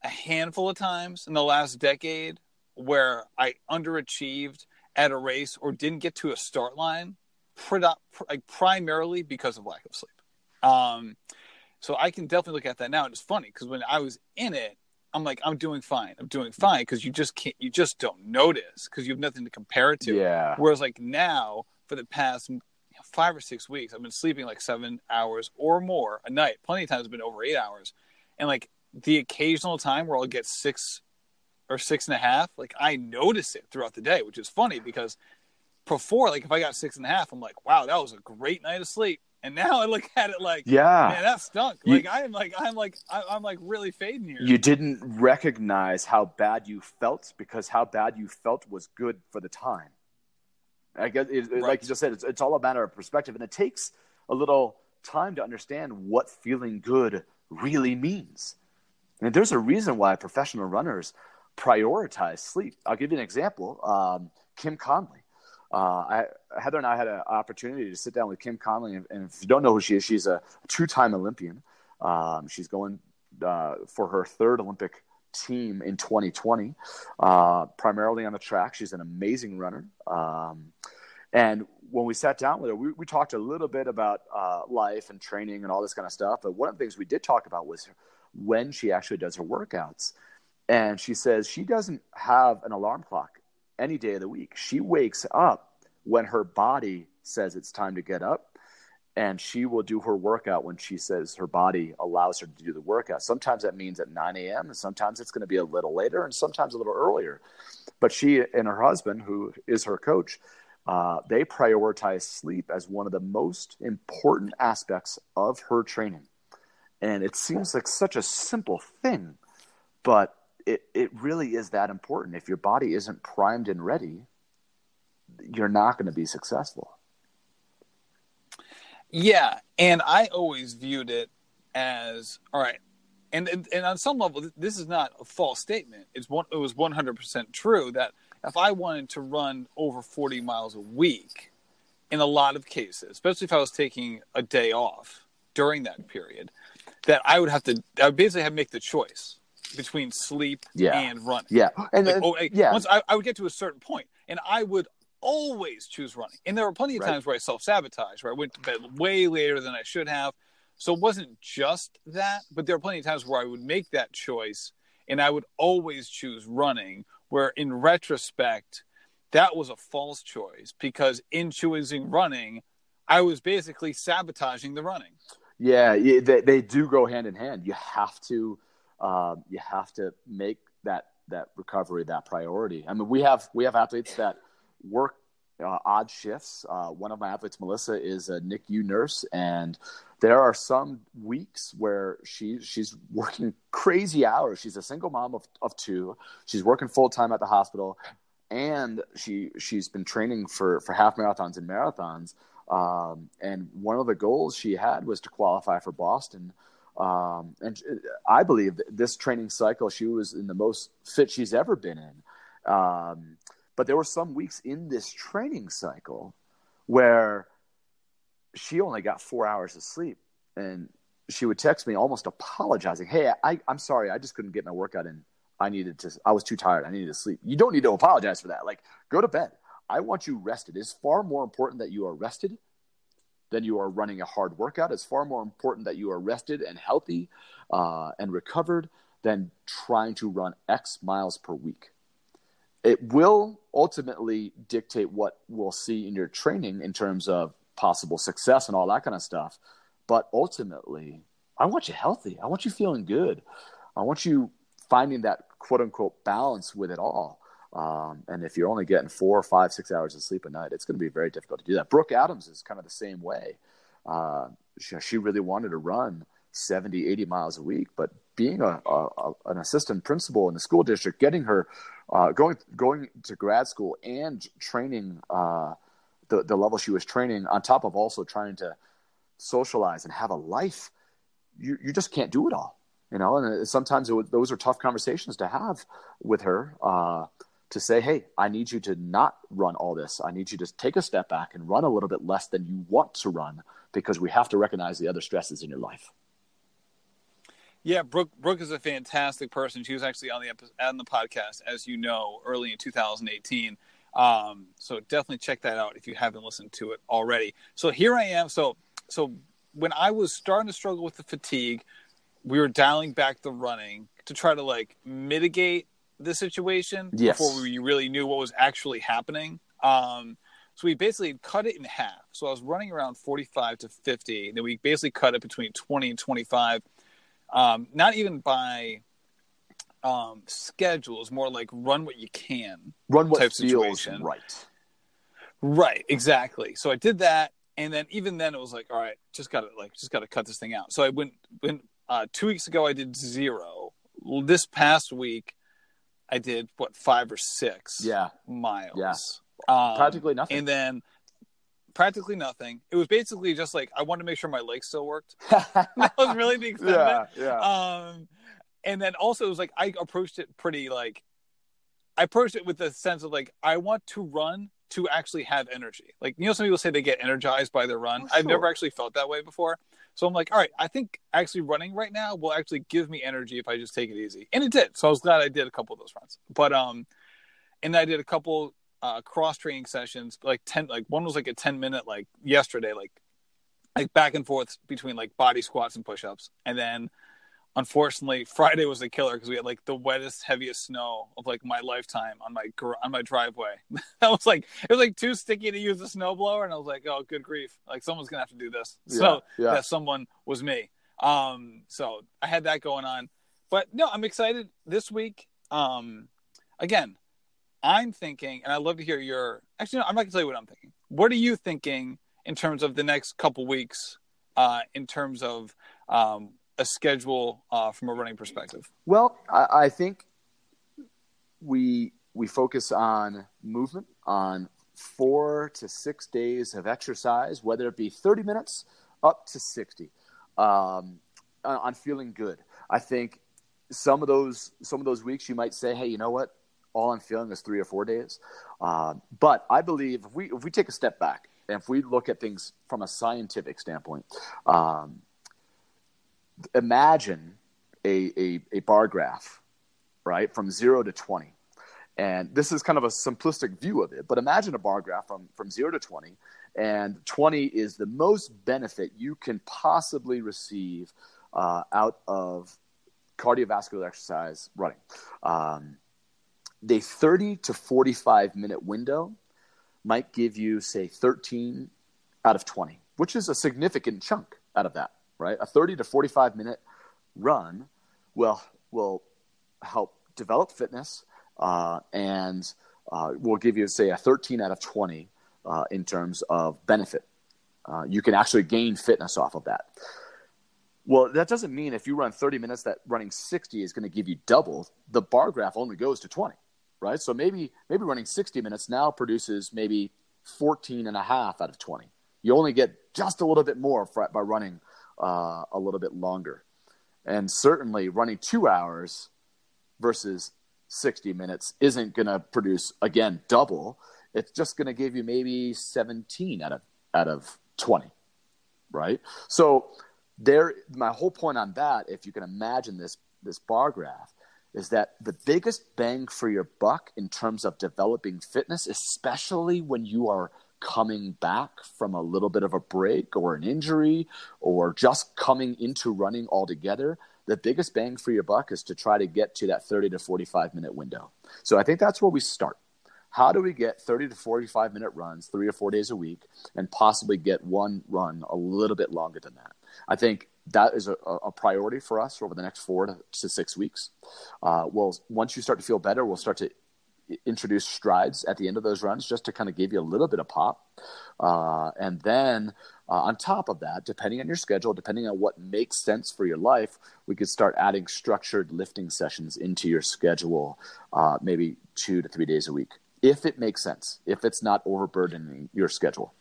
a handful of times in the last decade where I underachieved at a race or didn't get to a start line like primarily because of lack of sleep. Um, so I can definitely look at that now. And it's funny because when I was in it, I'm like, I'm doing fine. I'm doing fine because you just can't, you just don't notice because you have nothing to compare it to. Yeah. Whereas like now, for the past five or six weeks, I've been sleeping like seven hours or more a night. Plenty of times it's been over eight hours, and like the occasional time where I'll get six or six and a half, like I notice it throughout the day, which is funny because before, like if I got six and a half, I'm like, wow, that was a great night of sleep. And now I look at it like, yeah, man, that stunk. You, like I'm like I'm like I'm like really fading here. You didn't recognize how bad you felt because how bad you felt was good for the time. I guess, it, right. like you just said, it's, it's all a matter of perspective, and it takes a little time to understand what feeling good really means. And there's a reason why professional runners prioritize sleep. I'll give you an example. Um, Kim Conley uh, I, Heather and I had an opportunity to sit down with Kim Conley, and, and if you don't know who she is, she's a two-time Olympian. Um, she's going uh, for her third Olympic team in 2020, uh, primarily on the track. She's an amazing runner. Um, and when we sat down with her, we, we talked a little bit about uh, life and training and all this kind of stuff. But one of the things we did talk about was when she actually does her workouts. And she says she doesn't have an alarm clock any day of the week. She wakes up when her body says it's time to get up. And she will do her workout when she says her body allows her to do the workout. Sometimes that means at 9 a.m., and sometimes it's going to be a little later, and sometimes a little earlier. But she and her husband, who is her coach, uh, they prioritize sleep as one of the most important aspects of her training. And it seems like such a simple thing, but it, it really is that important. If your body isn't primed and ready, you're not going to be successful. Yeah, and I always viewed it as all right, and and, and on some level, this is not a false statement. It's one. It was one hundred percent true that if I wanted to run over forty miles a week, in a lot of cases, especially if I was taking a day off during that period, that I would have to. I would basically have to make the choice between sleep Yeah. and running. Yeah, and Like, then- oh, yeah, Once I, I would get to a certain point, and I would always choose running. And there were plenty of Right. times where I self sabotaged, where I went to bed way later than I should have. So it wasn't just that, but there were plenty of times where I would make that choice, and I would always choose running. Where in retrospect, that was a false choice because in choosing running, I was basically sabotaging the running. Yeah, they, they do go hand in hand. You have to, um, you have to make that that recovery that priority. I mean, we have we have athletes that work uh, odd shifts. Uh, one of my athletes, Melissa, is a NICU nurse, and there are some weeks where she she's working crazy hours. She's a single mom of, of two. She's working full time at the hospital, and she she's been training for for half marathons and marathons. Um, and one of the goals she had was to qualify for Boston. Um, and I believe this training cycle, she was in the most fit she's ever been in. Um, but there were some weeks in this training cycle where she only got four hours of sleep. And she would text me almost apologizing. Hey, I, I'm sorry. I just couldn't get my workout in. I needed to, I was too tired. I needed to sleep. You don't need to apologize for that. Like, go to bed. I want you rested. It's far more important that you are rested than you are running a hard workout. It's far more important that you are rested and healthy uh, and recovered than trying to run X miles per week. It will ultimately dictate what we'll see in your training in terms of possible success and all that kind of stuff. But ultimately, I want you healthy. I want you feeling good. I want you finding that quote unquote balance with it all. Um, and if you're only getting four, five, six hours of sleep a night, it's going to be very difficult to do that. Brooke Adams is kind of the same way. Uh, she, she really wanted to run 70, 80 miles a week, but being a, a, a an assistant principal in the school district, getting her uh, going going to grad school and training uh, the the level she was training, on top of also trying to socialize and have a life, you you just can't do it all, you know. And sometimes it would, those are tough conversations to have with her. Uh, to say, hey, I need you to not run all this. I need you to take a step back and run a little bit less than you want to run because we have to recognize the other stresses in your life. Yeah, Brooke Brooke is a fantastic person. She was actually on the epi- on the podcast, as you know, early in 2018. Um, so definitely check that out if you haven't listened to it already. So here I am. So so when I was starting to struggle with the fatigue, we were dialing back the running to try to like mitigate the situation Yes. before we really knew what was actually happening. Um, so we basically cut it in half. So I was running around 45 to 50. Then we basically cut it between 20 and 25 um, not even by um, schedules, more like run what you can. Run what Type feels situation. right. Right, exactly. So I did that, and then even then it was like, all right, just gotta like just gotta cut this thing out. So I went went uh, two weeks ago. I did zero. This past week, I did what five or six Yeah. miles. Yeah. Um, Practically nothing. And then practically nothing. It was basically just like I wanted to make sure my legs still worked. that was really the extent of it. yeah, yeah. um and then also it was like i approached it pretty like i approached it with the sense of like i want to run to actually have energy like you know some people say they get energized by their run Oh, i've never actually felt that way before so i'm like all right i think actually running right now will actually give me energy if i just take it easy and it did so i was glad i did a couple of those runs but um and i did a couple uh cross training sessions like 10 like one was like a 10 minute like yesterday like like back and forth between like body squats and push-ups and then unfortunately, Friday was a killer because we had like the wettest, heaviest snow of like my lifetime on my on my driveway. I was like, it was like too sticky to use the snowblower, and I was like, oh, good grief! Like someone's gonna have to do this. Yeah, so yeah. that someone was me. Um, so I had that going on, but no, I'm excited this week. Um, again, I'm thinking, and I'd love to hear your. Actually, no, I'm not gonna tell you what I'm thinking. What are you thinking in terms of the next couple weeks? Uh, in terms of um, a schedule uh, from a running perspective? Well, I, I think we we focus on movement, on four to six days of exercise, whether it be 30 minutes up to 60, um, on, on feeling good. I think some of those some of those weeks you might say, hey, you know what? All I'm feeling is three or four days. Um, but I believe if we if we take a step back and if we look at things from a scientific standpoint, um, imagine a, a, a bar graph, right, from zero to 20. And this is kind of a simplistic view of it, but imagine a bar graph from, from zero to 20, and 20 is the most benefit you can possibly receive uh, out of cardiovascular exercise running. Um, the 30 to 45 minute window might give you, say, 13 out of 20, which is a significant chunk out of that right? A 30 to 45 minute run will will help develop fitness uh, and uh, will give you, say, a 13 out of 20 uh, in terms of benefit. Uh, you can actually gain fitness off of that. Well, that doesn't mean if you run 30 minutes that running 60 is going to give you double. The bar graph only goes to 20, right? So maybe maybe running 60 minutes now produces maybe 14 and a half out of 20. You only get just a little bit more for, by running uh, a little bit longer. And certainly running two hours versus 60 minutes isn't going to produce, again, double. It's just going to give you maybe 17 out of, out of 20, right? So there, my whole point on that, if you can imagine this, this bar graph, is that the biggest bang for your buck in terms of developing fitness, especially when you are – coming back from a little bit of a break or an injury or just coming into running altogether, the biggest bang for your buck is to try to get to that 30 to 45 minute window. So I think that's where we start. How do we get 30 to 45 minute runs three or four days a week and possibly get one run a little bit longer than that? I think that is a, a priority for us over the next four to, six weeks. Uh, well, once you start to feel better, we'll start to introduce strides at the end of those runs just to kind of give you a little bit of pop. Uh, and then uh, on top of that, depending on your schedule, depending on what makes sense for your life, we could start adding structured lifting sessions into your schedule, uh, maybe two to three days a week, if it makes sense, if it's not overburdening your schedule.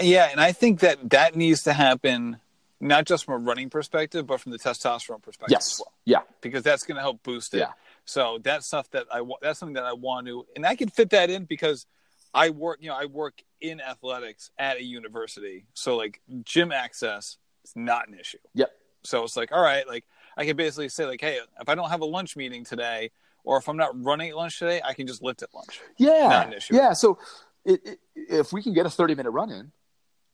Yeah, and I think that that needs to happen not just from a running perspective, but from the testosterone perspective yes. as well. Yeah. Because that's going to help boost it. Yeah. So that's stuff that I want. that's something that I want to, and I can fit that in because I work, you know, I work in athletics at a university, so like gym access is not an issue. Yep. So it's like, all right, like I can basically say like, hey, if I don't have a lunch meeting today, or if I'm not running at lunch today, I can just lift at lunch. Yeah. Not an issue. Yeah. So it, it, if we can get a 30 minute run in,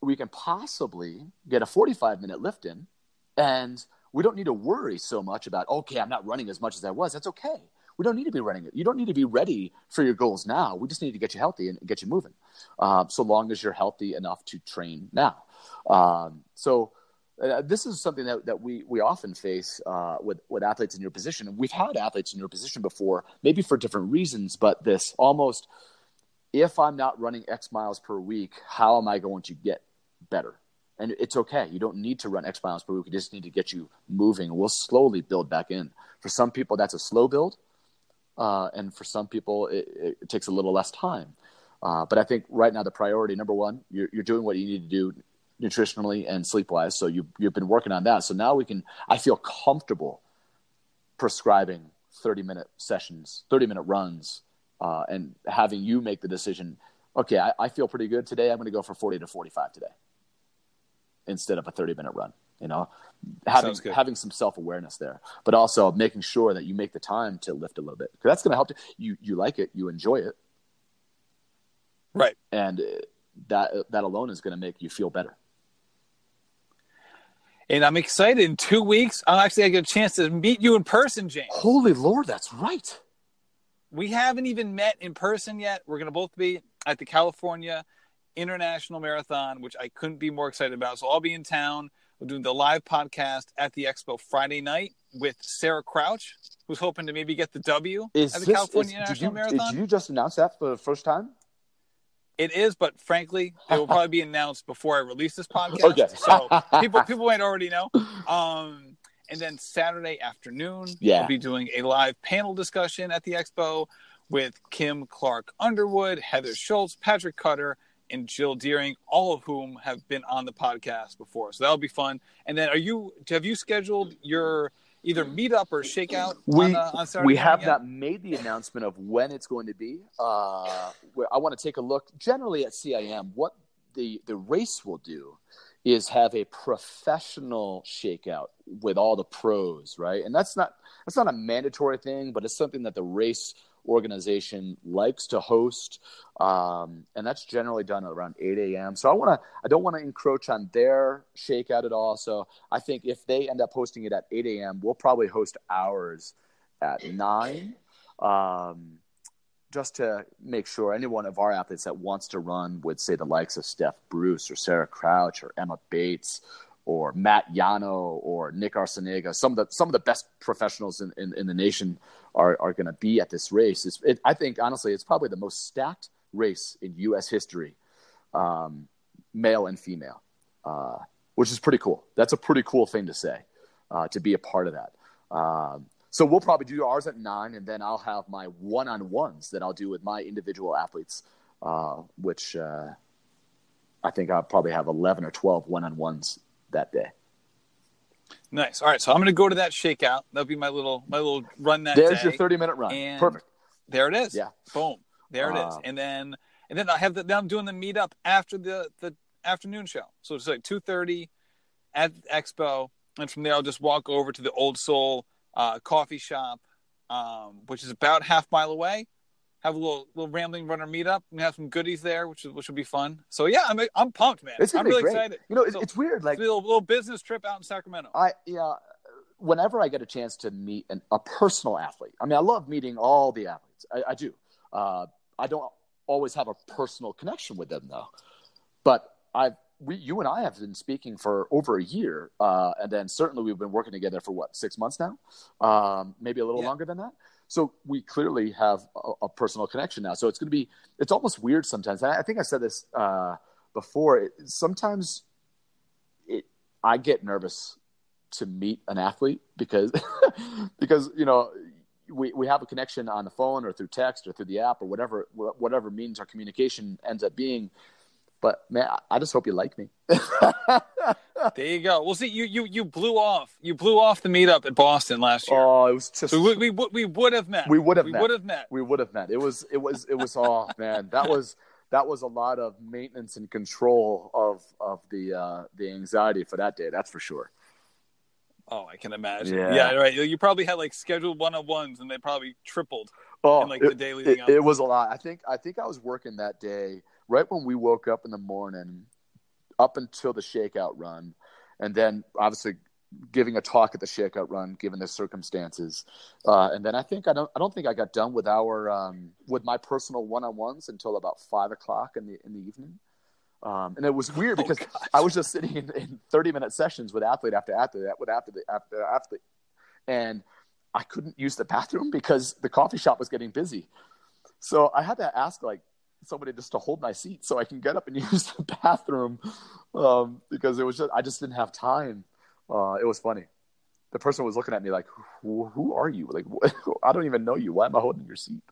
we can possibly get a 45 minute lift in, and we don't need to worry so much about okay i'm not running as much as i was. That's okay. We don't need to be running it. You don't need to be ready for your goals now. We just need to get you healthy and get you moving uh, so long as you're healthy enough to train now. Um, so uh, this is something that, that we, we often face uh, with, with athletes in your position. we've had athletes in your position before, maybe for different reasons, but this almost if I'm not running X miles per week, how am I going to get better? and it's okay. You don't need to run X miles per week. We just need to get you moving. We'll slowly build back in. For some people, that's a slow build, uh, and for some people, it, it, takes a little less time. Uh, but I think right now the priority number one, you're, you're doing what you need to do nutritionally and sleep wise. So you you've been working on that. So now we can. I feel comfortable prescribing 30 minute sessions, 30 minute runs, uh, and having you make the decision. Okay, I, I feel pretty good today. I'm going to go for 40 to 45 today instead of a 30 minute run you know having having some self-awareness there but also making sure that you make the time to lift a little bit because that's going to help you you like it you enjoy it right and uh, that that alone is going to make you feel better And I'm excited. In two weeks, I'll actually get a chance to meet you in person, James. Holy Lord, that's right. We haven't even met in person yet. We're going to both be at the California International Marathon, which I couldn't be more excited about. So I'll be in town. We're doing the live podcast at the expo Friday night with Sarah Crouch, who's hoping to maybe get the W Is at the this- California is- did International you, Marathon. Did you just announce that for the first time? It is, but frankly, it will probably be announced before I release this podcast. Okay. so people people might already know. Um, and then Saturday afternoon, Yeah. we'll be doing a live panel discussion at the expo with Kim Clark Underwood, Heather Schultz, Patrick Cutter, and Jill Deering, all of whom have been on the podcast before. So that'll be fun. And then, are you have you scheduled your either meetup or shakeout We on, uh, on Saturday? we have yet? not made the announcement of when it's going to be. Uh, I want to take a look. Generally at CIM, what the the race will do is have a professional shakeout with all the pros, right? And that's not that's not a mandatory thing, but it's something that the race organization likes to host, um, and that's generally done around 8 a.m. So I want to I don't want to encroach on their shakeout at all. So I think if they end up hosting it at 8 a.m., we'll probably host ours at nine, um, just to make sure anyone of our athletes that wants to run with, say, the likes of Steph Bruce or Sarah Crouch or Emma Bates or Matt Llano or Nick Arciniaga, some of the some of the best professionals in, in, in the nation are, are going to be at this race. It's, it, I think honestly, it's probably the most stacked race in U.S. history, um, male and female, uh, which is pretty cool. That's a pretty cool thing to say, uh, to be a part of that. Um, so we'll probably do ours at nine, and then I'll have my one-on-ones that I'll do with my individual athletes, uh, which uh, I think I'll probably have 11 or 12 one-on-ones that day. Nice. All right, so I'm going to go to that shakeout. That'll be my little my little run that There's day. your 30-minute run. And- Perfect. There it is. Yeah. Boom. There it is. Um, And then and then I have the then I'm doing the meetup after the the afternoon show. So it's like two thirty at Expo, and from there I'll just walk over to the Old Soul uh, coffee shop, um, which is about half mile away. Have a little little rambling runner meetup and have some goodies there, which is, which will be fun. So yeah, I'm I'm pumped, man. It's I'm be really great. excited. You know, it's, So- it's weird. Like It's a little, little business trip out in Sacramento. I yeah, whenever I get a chance to meet an, a personal athlete, I mean, I love meeting all the athletes. I, I do. Uh, I don't always have a personal connection with them though, but I've we you and I have been speaking for over a year, uh, and then certainly we've been working together for what six months now, um, maybe a little Yeah. longer than that. So we clearly have a, a personal connection now. So it's going to be it's almost weird sometimes. And I think I said this uh, before. It, sometimes it I get nervous to meet an athlete because because you know we, we have a connection on the phone or through text or through the app or whatever whatever means our communication ends up being but man i just hope you like me There you go. Well, see, you you you blew off. You blew off the meetup at Boston last year. oh it was just So we, we would we would have met. We would have we met. would have met. we would have met it was it was it was oh man that was that was a lot of maintenance and control of of the uh the anxiety for that day that's for sure Oh, I can imagine. Yeah. Yeah, right. You probably had like scheduled one on ones, and they probably tripled. Oh, in, like, it, the day leading it, up. it was a lot. I think I think I was working that day right when we woke up in the morning, up until the shakeout run, and then obviously giving a talk at the shakeout run, given the circumstances, uh, and then I think I don't I don't think I got done with our um, with my personal one on ones until about five o'clock in the in the evening. Um, and it was weird Oh, because gosh. I was just sitting in, in 30 minute sessions with athlete after athlete, with after the after athlete, and I couldn't use the bathroom because the coffee shop was getting busy. So I had to ask like somebody just to hold my seat so I can get up and use the bathroom um, because it was just I just didn't have time. Uh, it was funny. The person was looking at me like, "Who, who are you? Like, what? I don't even know you. Why am I holding your seat?"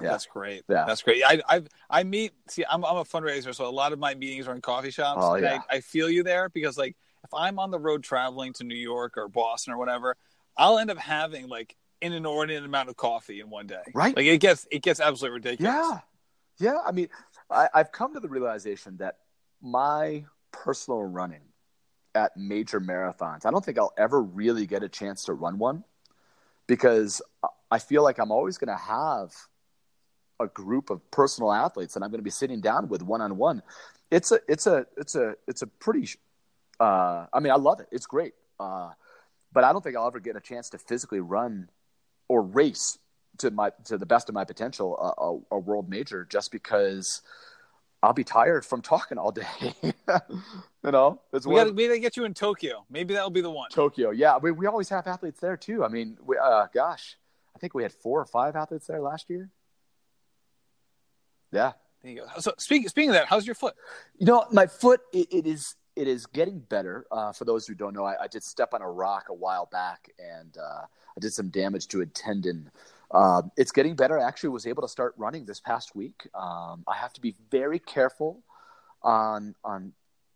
Yeah. That's great. Yeah. That's great. I I I meet. See, I'm I'm a fundraiser, so a lot of my meetings are in coffee shops. Oh, yeah. I, I feel you there because like if I'm on the road traveling to New York or Boston or whatever, I'll end up having like an inordinate amount of coffee in one day. Right. Like it gets it gets absolutely ridiculous. Yeah, yeah. I mean, I, I've come to the realization that my personal running at major marathons, I don't think I'll ever really get a chance to run one because I feel like I'm always going to have a group of personal athletes that I'm going to be sitting down with one on one. It's a it's a it's a it's a pretty Uh, I mean, I love it. It's great. Uh, but I don't think I'll ever get a chance to physically run or race to my to the best of my potential a, a, a world major just because I'll be tired from talking all day. you know, it's we got to get you in Tokyo. Maybe that'll be the one. Tokyo, yeah. We we always have athletes there too. I mean, we, uh, gosh, I think we had four or five athletes there last year. Yeah. There you go. So speaking speaking of that, how's your foot? You know, my foot it, it is it is getting better. Uh, for those who don't know, I, I, did step on a rock a while back, and uh, I did some damage to a tendon. Uh, it's getting better. I actually was able to start running this past week. Um, I have to be very careful on on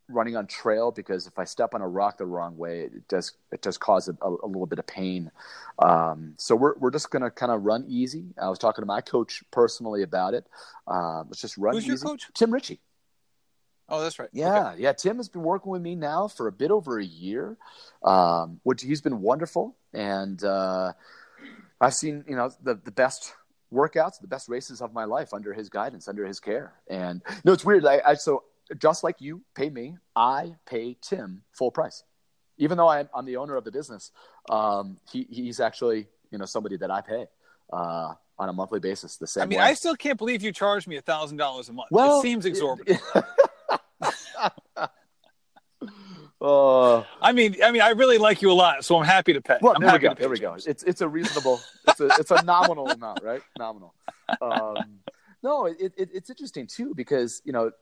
running on trail because if I step on a rock the wrong way, it does it does cause a, a little bit of pain. Um, so we're we're just gonna kind of run easy. I was talking to my coach personally about it. Uh, let's just run. Who's easy. your coach? Tim Ritchie. Oh, that's right. Yeah, okay. yeah. Tim has been working with me now for a bit over a year, um, which he's been wonderful, and uh, I've seen you know the the best workouts, the best races of my life under his guidance, under his care. And you know, it's weird. I, I so just like you pay me, I pay Tim full price, even though I'm, I'm the owner of the business. Um, he he's actually you know somebody that I pay. Uh, on a monthly basis, the same. I mean, way. I still can't believe you charge me a thousand dollars a month. Well, it seems exorbitant. Uh, I mean, I mean, I really like you a lot, so I'm happy to pay. Well, I'm there we go. There we go. It's it's a reasonable. It's a it's a nominal amount, right? Nominal. Um, no, it, it, it's interesting too because you know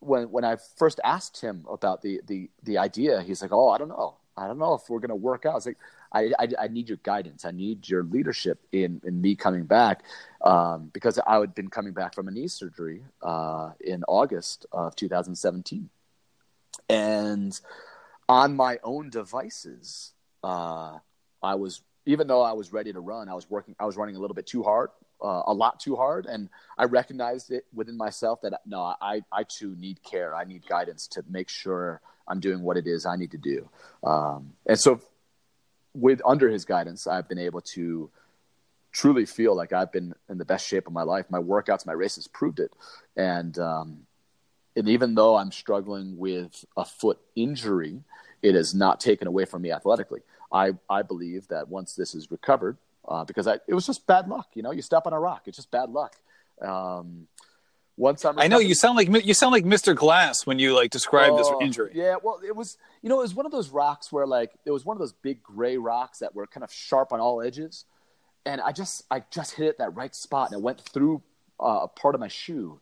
when when I first asked him about the the the idea, he's like, "Oh, I don't know. I don't know if we're going to work out." It's like, I, I, I need your guidance. I need your leadership in in me coming back um, because I had been coming back from a knee surgery uh, in August of 2017, and on my own devices, uh, I was even though I was ready to run, I was working. I was running a little bit too hard, uh, a lot too hard, and I recognized it within myself that no, I I too need care. I need guidance to make sure I'm doing what it is I need to do. Um, and so, with under his guidance, I've been able to truly feel like I've been in the best shape of my life. My workouts, my races proved it, and um, and even though I'm struggling with a foot injury, it is not taken away from me athletically. I, I believe that once this is recovered, uh, because I, it was just bad luck. You know, you step on a rock, it's just bad luck. Um, once I'm, I know you sound like you sound like Mr. Glass when you like describe this oh, injury. Yeah, well, it was you know it was one of those rocks where like it was one of those big gray rocks that were kind of sharp on all edges, and I just I just hit it that right spot and it went through uh, a part of my shoe,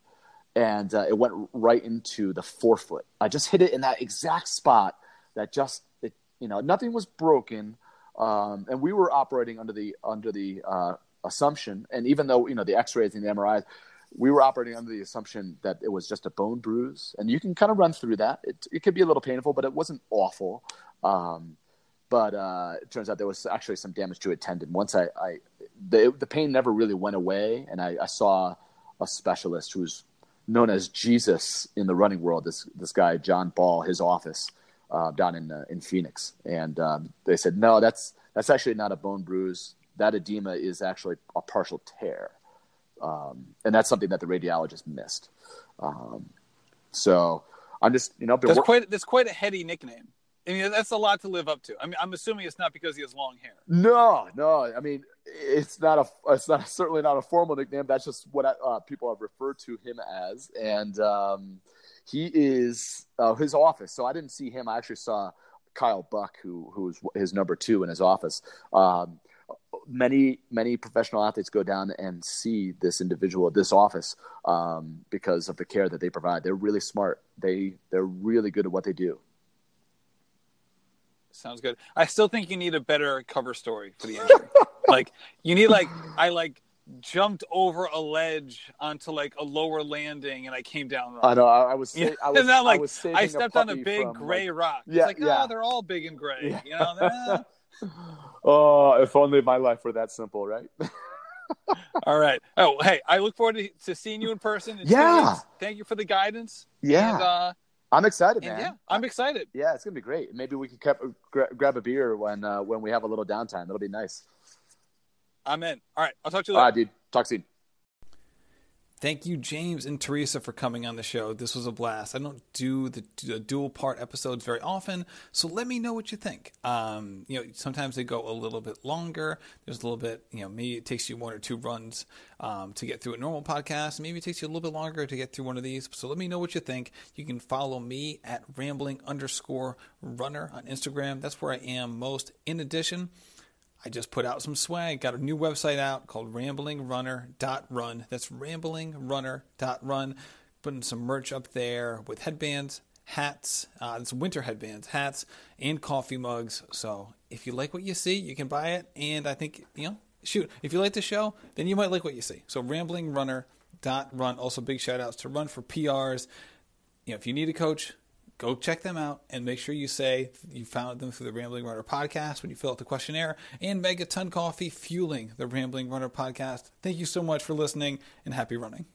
and uh, it went right into the forefoot. I just hit it in that exact spot that just it, you know nothing was broken, um, and we were operating under the under the uh, assumption, and even though you know the X-rays and the MRIs, we were operating under the assumption that it was just a bone bruise, and you can kind of run through that. It it could be a little painful, but it wasn't awful. Um, but uh, it turns out there was actually some damage to a tendon. Once I, I the the pain never really went away, and I, I saw a specialist who's known as Jesus in the running world. This this guy John Ball, his office uh, down in uh, in Phoenix, and um, they said no, that's that's actually not a bone bruise. That edema is actually a partial tear, um, and that's something that the radiologist missed. Um, so I'm just you know that's quite that's quite a heady nickname. I mean, that's a lot to live up to. I mean, I'm assuming it's not because he has long hair. No, no. I mean, it's not a, it's not certainly not a formal nickname. That's just what I, uh, people have referred to him as, and um, he is uh, his office. So I didn't see him. I actually saw Kyle Buck, who who was his number two in his office. Um, many many professional athletes go down and see this individual at this office um, because of the care that they provide. They're really smart. They they're really good at what they do. Sounds good. I still think you need a better cover story for the injury. like you need like I like jumped over a ledge onto like a lower landing and I came down. Wrong. I know. I, I was. Sa- I was. not like I, was I stepped on a big gray like, rock. Yeah, it's like yeah. oh, they're all big and gray. Yeah. You know. oh, if only my life were that simple, right? all right. Oh, hey, I look forward to, to seeing you in person. In yeah. Thank you for the guidance. Yeah. And, uh, I'm excited, man. Yeah, I'm excited. Yeah, it's gonna be great. Maybe we can gra- grab a beer when uh, when we have a little downtime. That'll be nice. I'm in. All right, I'll talk to you later. All right, dude. Talk soon. Thank you, James and Theresa, for coming on the show. This was a blast. I don't do the, the dual part episodes very often, so let me know what you think. Um, you know, sometimes they go a little bit longer. There's a little bit, you know, maybe it takes you one or two runs um, to get through a normal podcast. Maybe it takes you a little bit longer to get through one of these. So let me know what you think. You can follow me at rambling underscore runner on Instagram. That's where I am most. In addition, I just put out some swag. Got a new website out called ramblingrunner.run. That's ramblingrunner.run. Putting some merch up there with headbands, hats, uh, it's winter headbands, hats, and coffee mugs. So if you like what you see, you can buy it. And I think, you know, shoot, if you like the show, then you might like what you see. So ramblingrunner.run. Also, big shout outs to Run for PRs. You know, if you need a coach, go check them out and make sure you say you found them through the Rambling Runner podcast when you fill out the questionnaire and Megaton Coffee fueling the Rambling Runner podcast. Thank you so much for listening and happy running.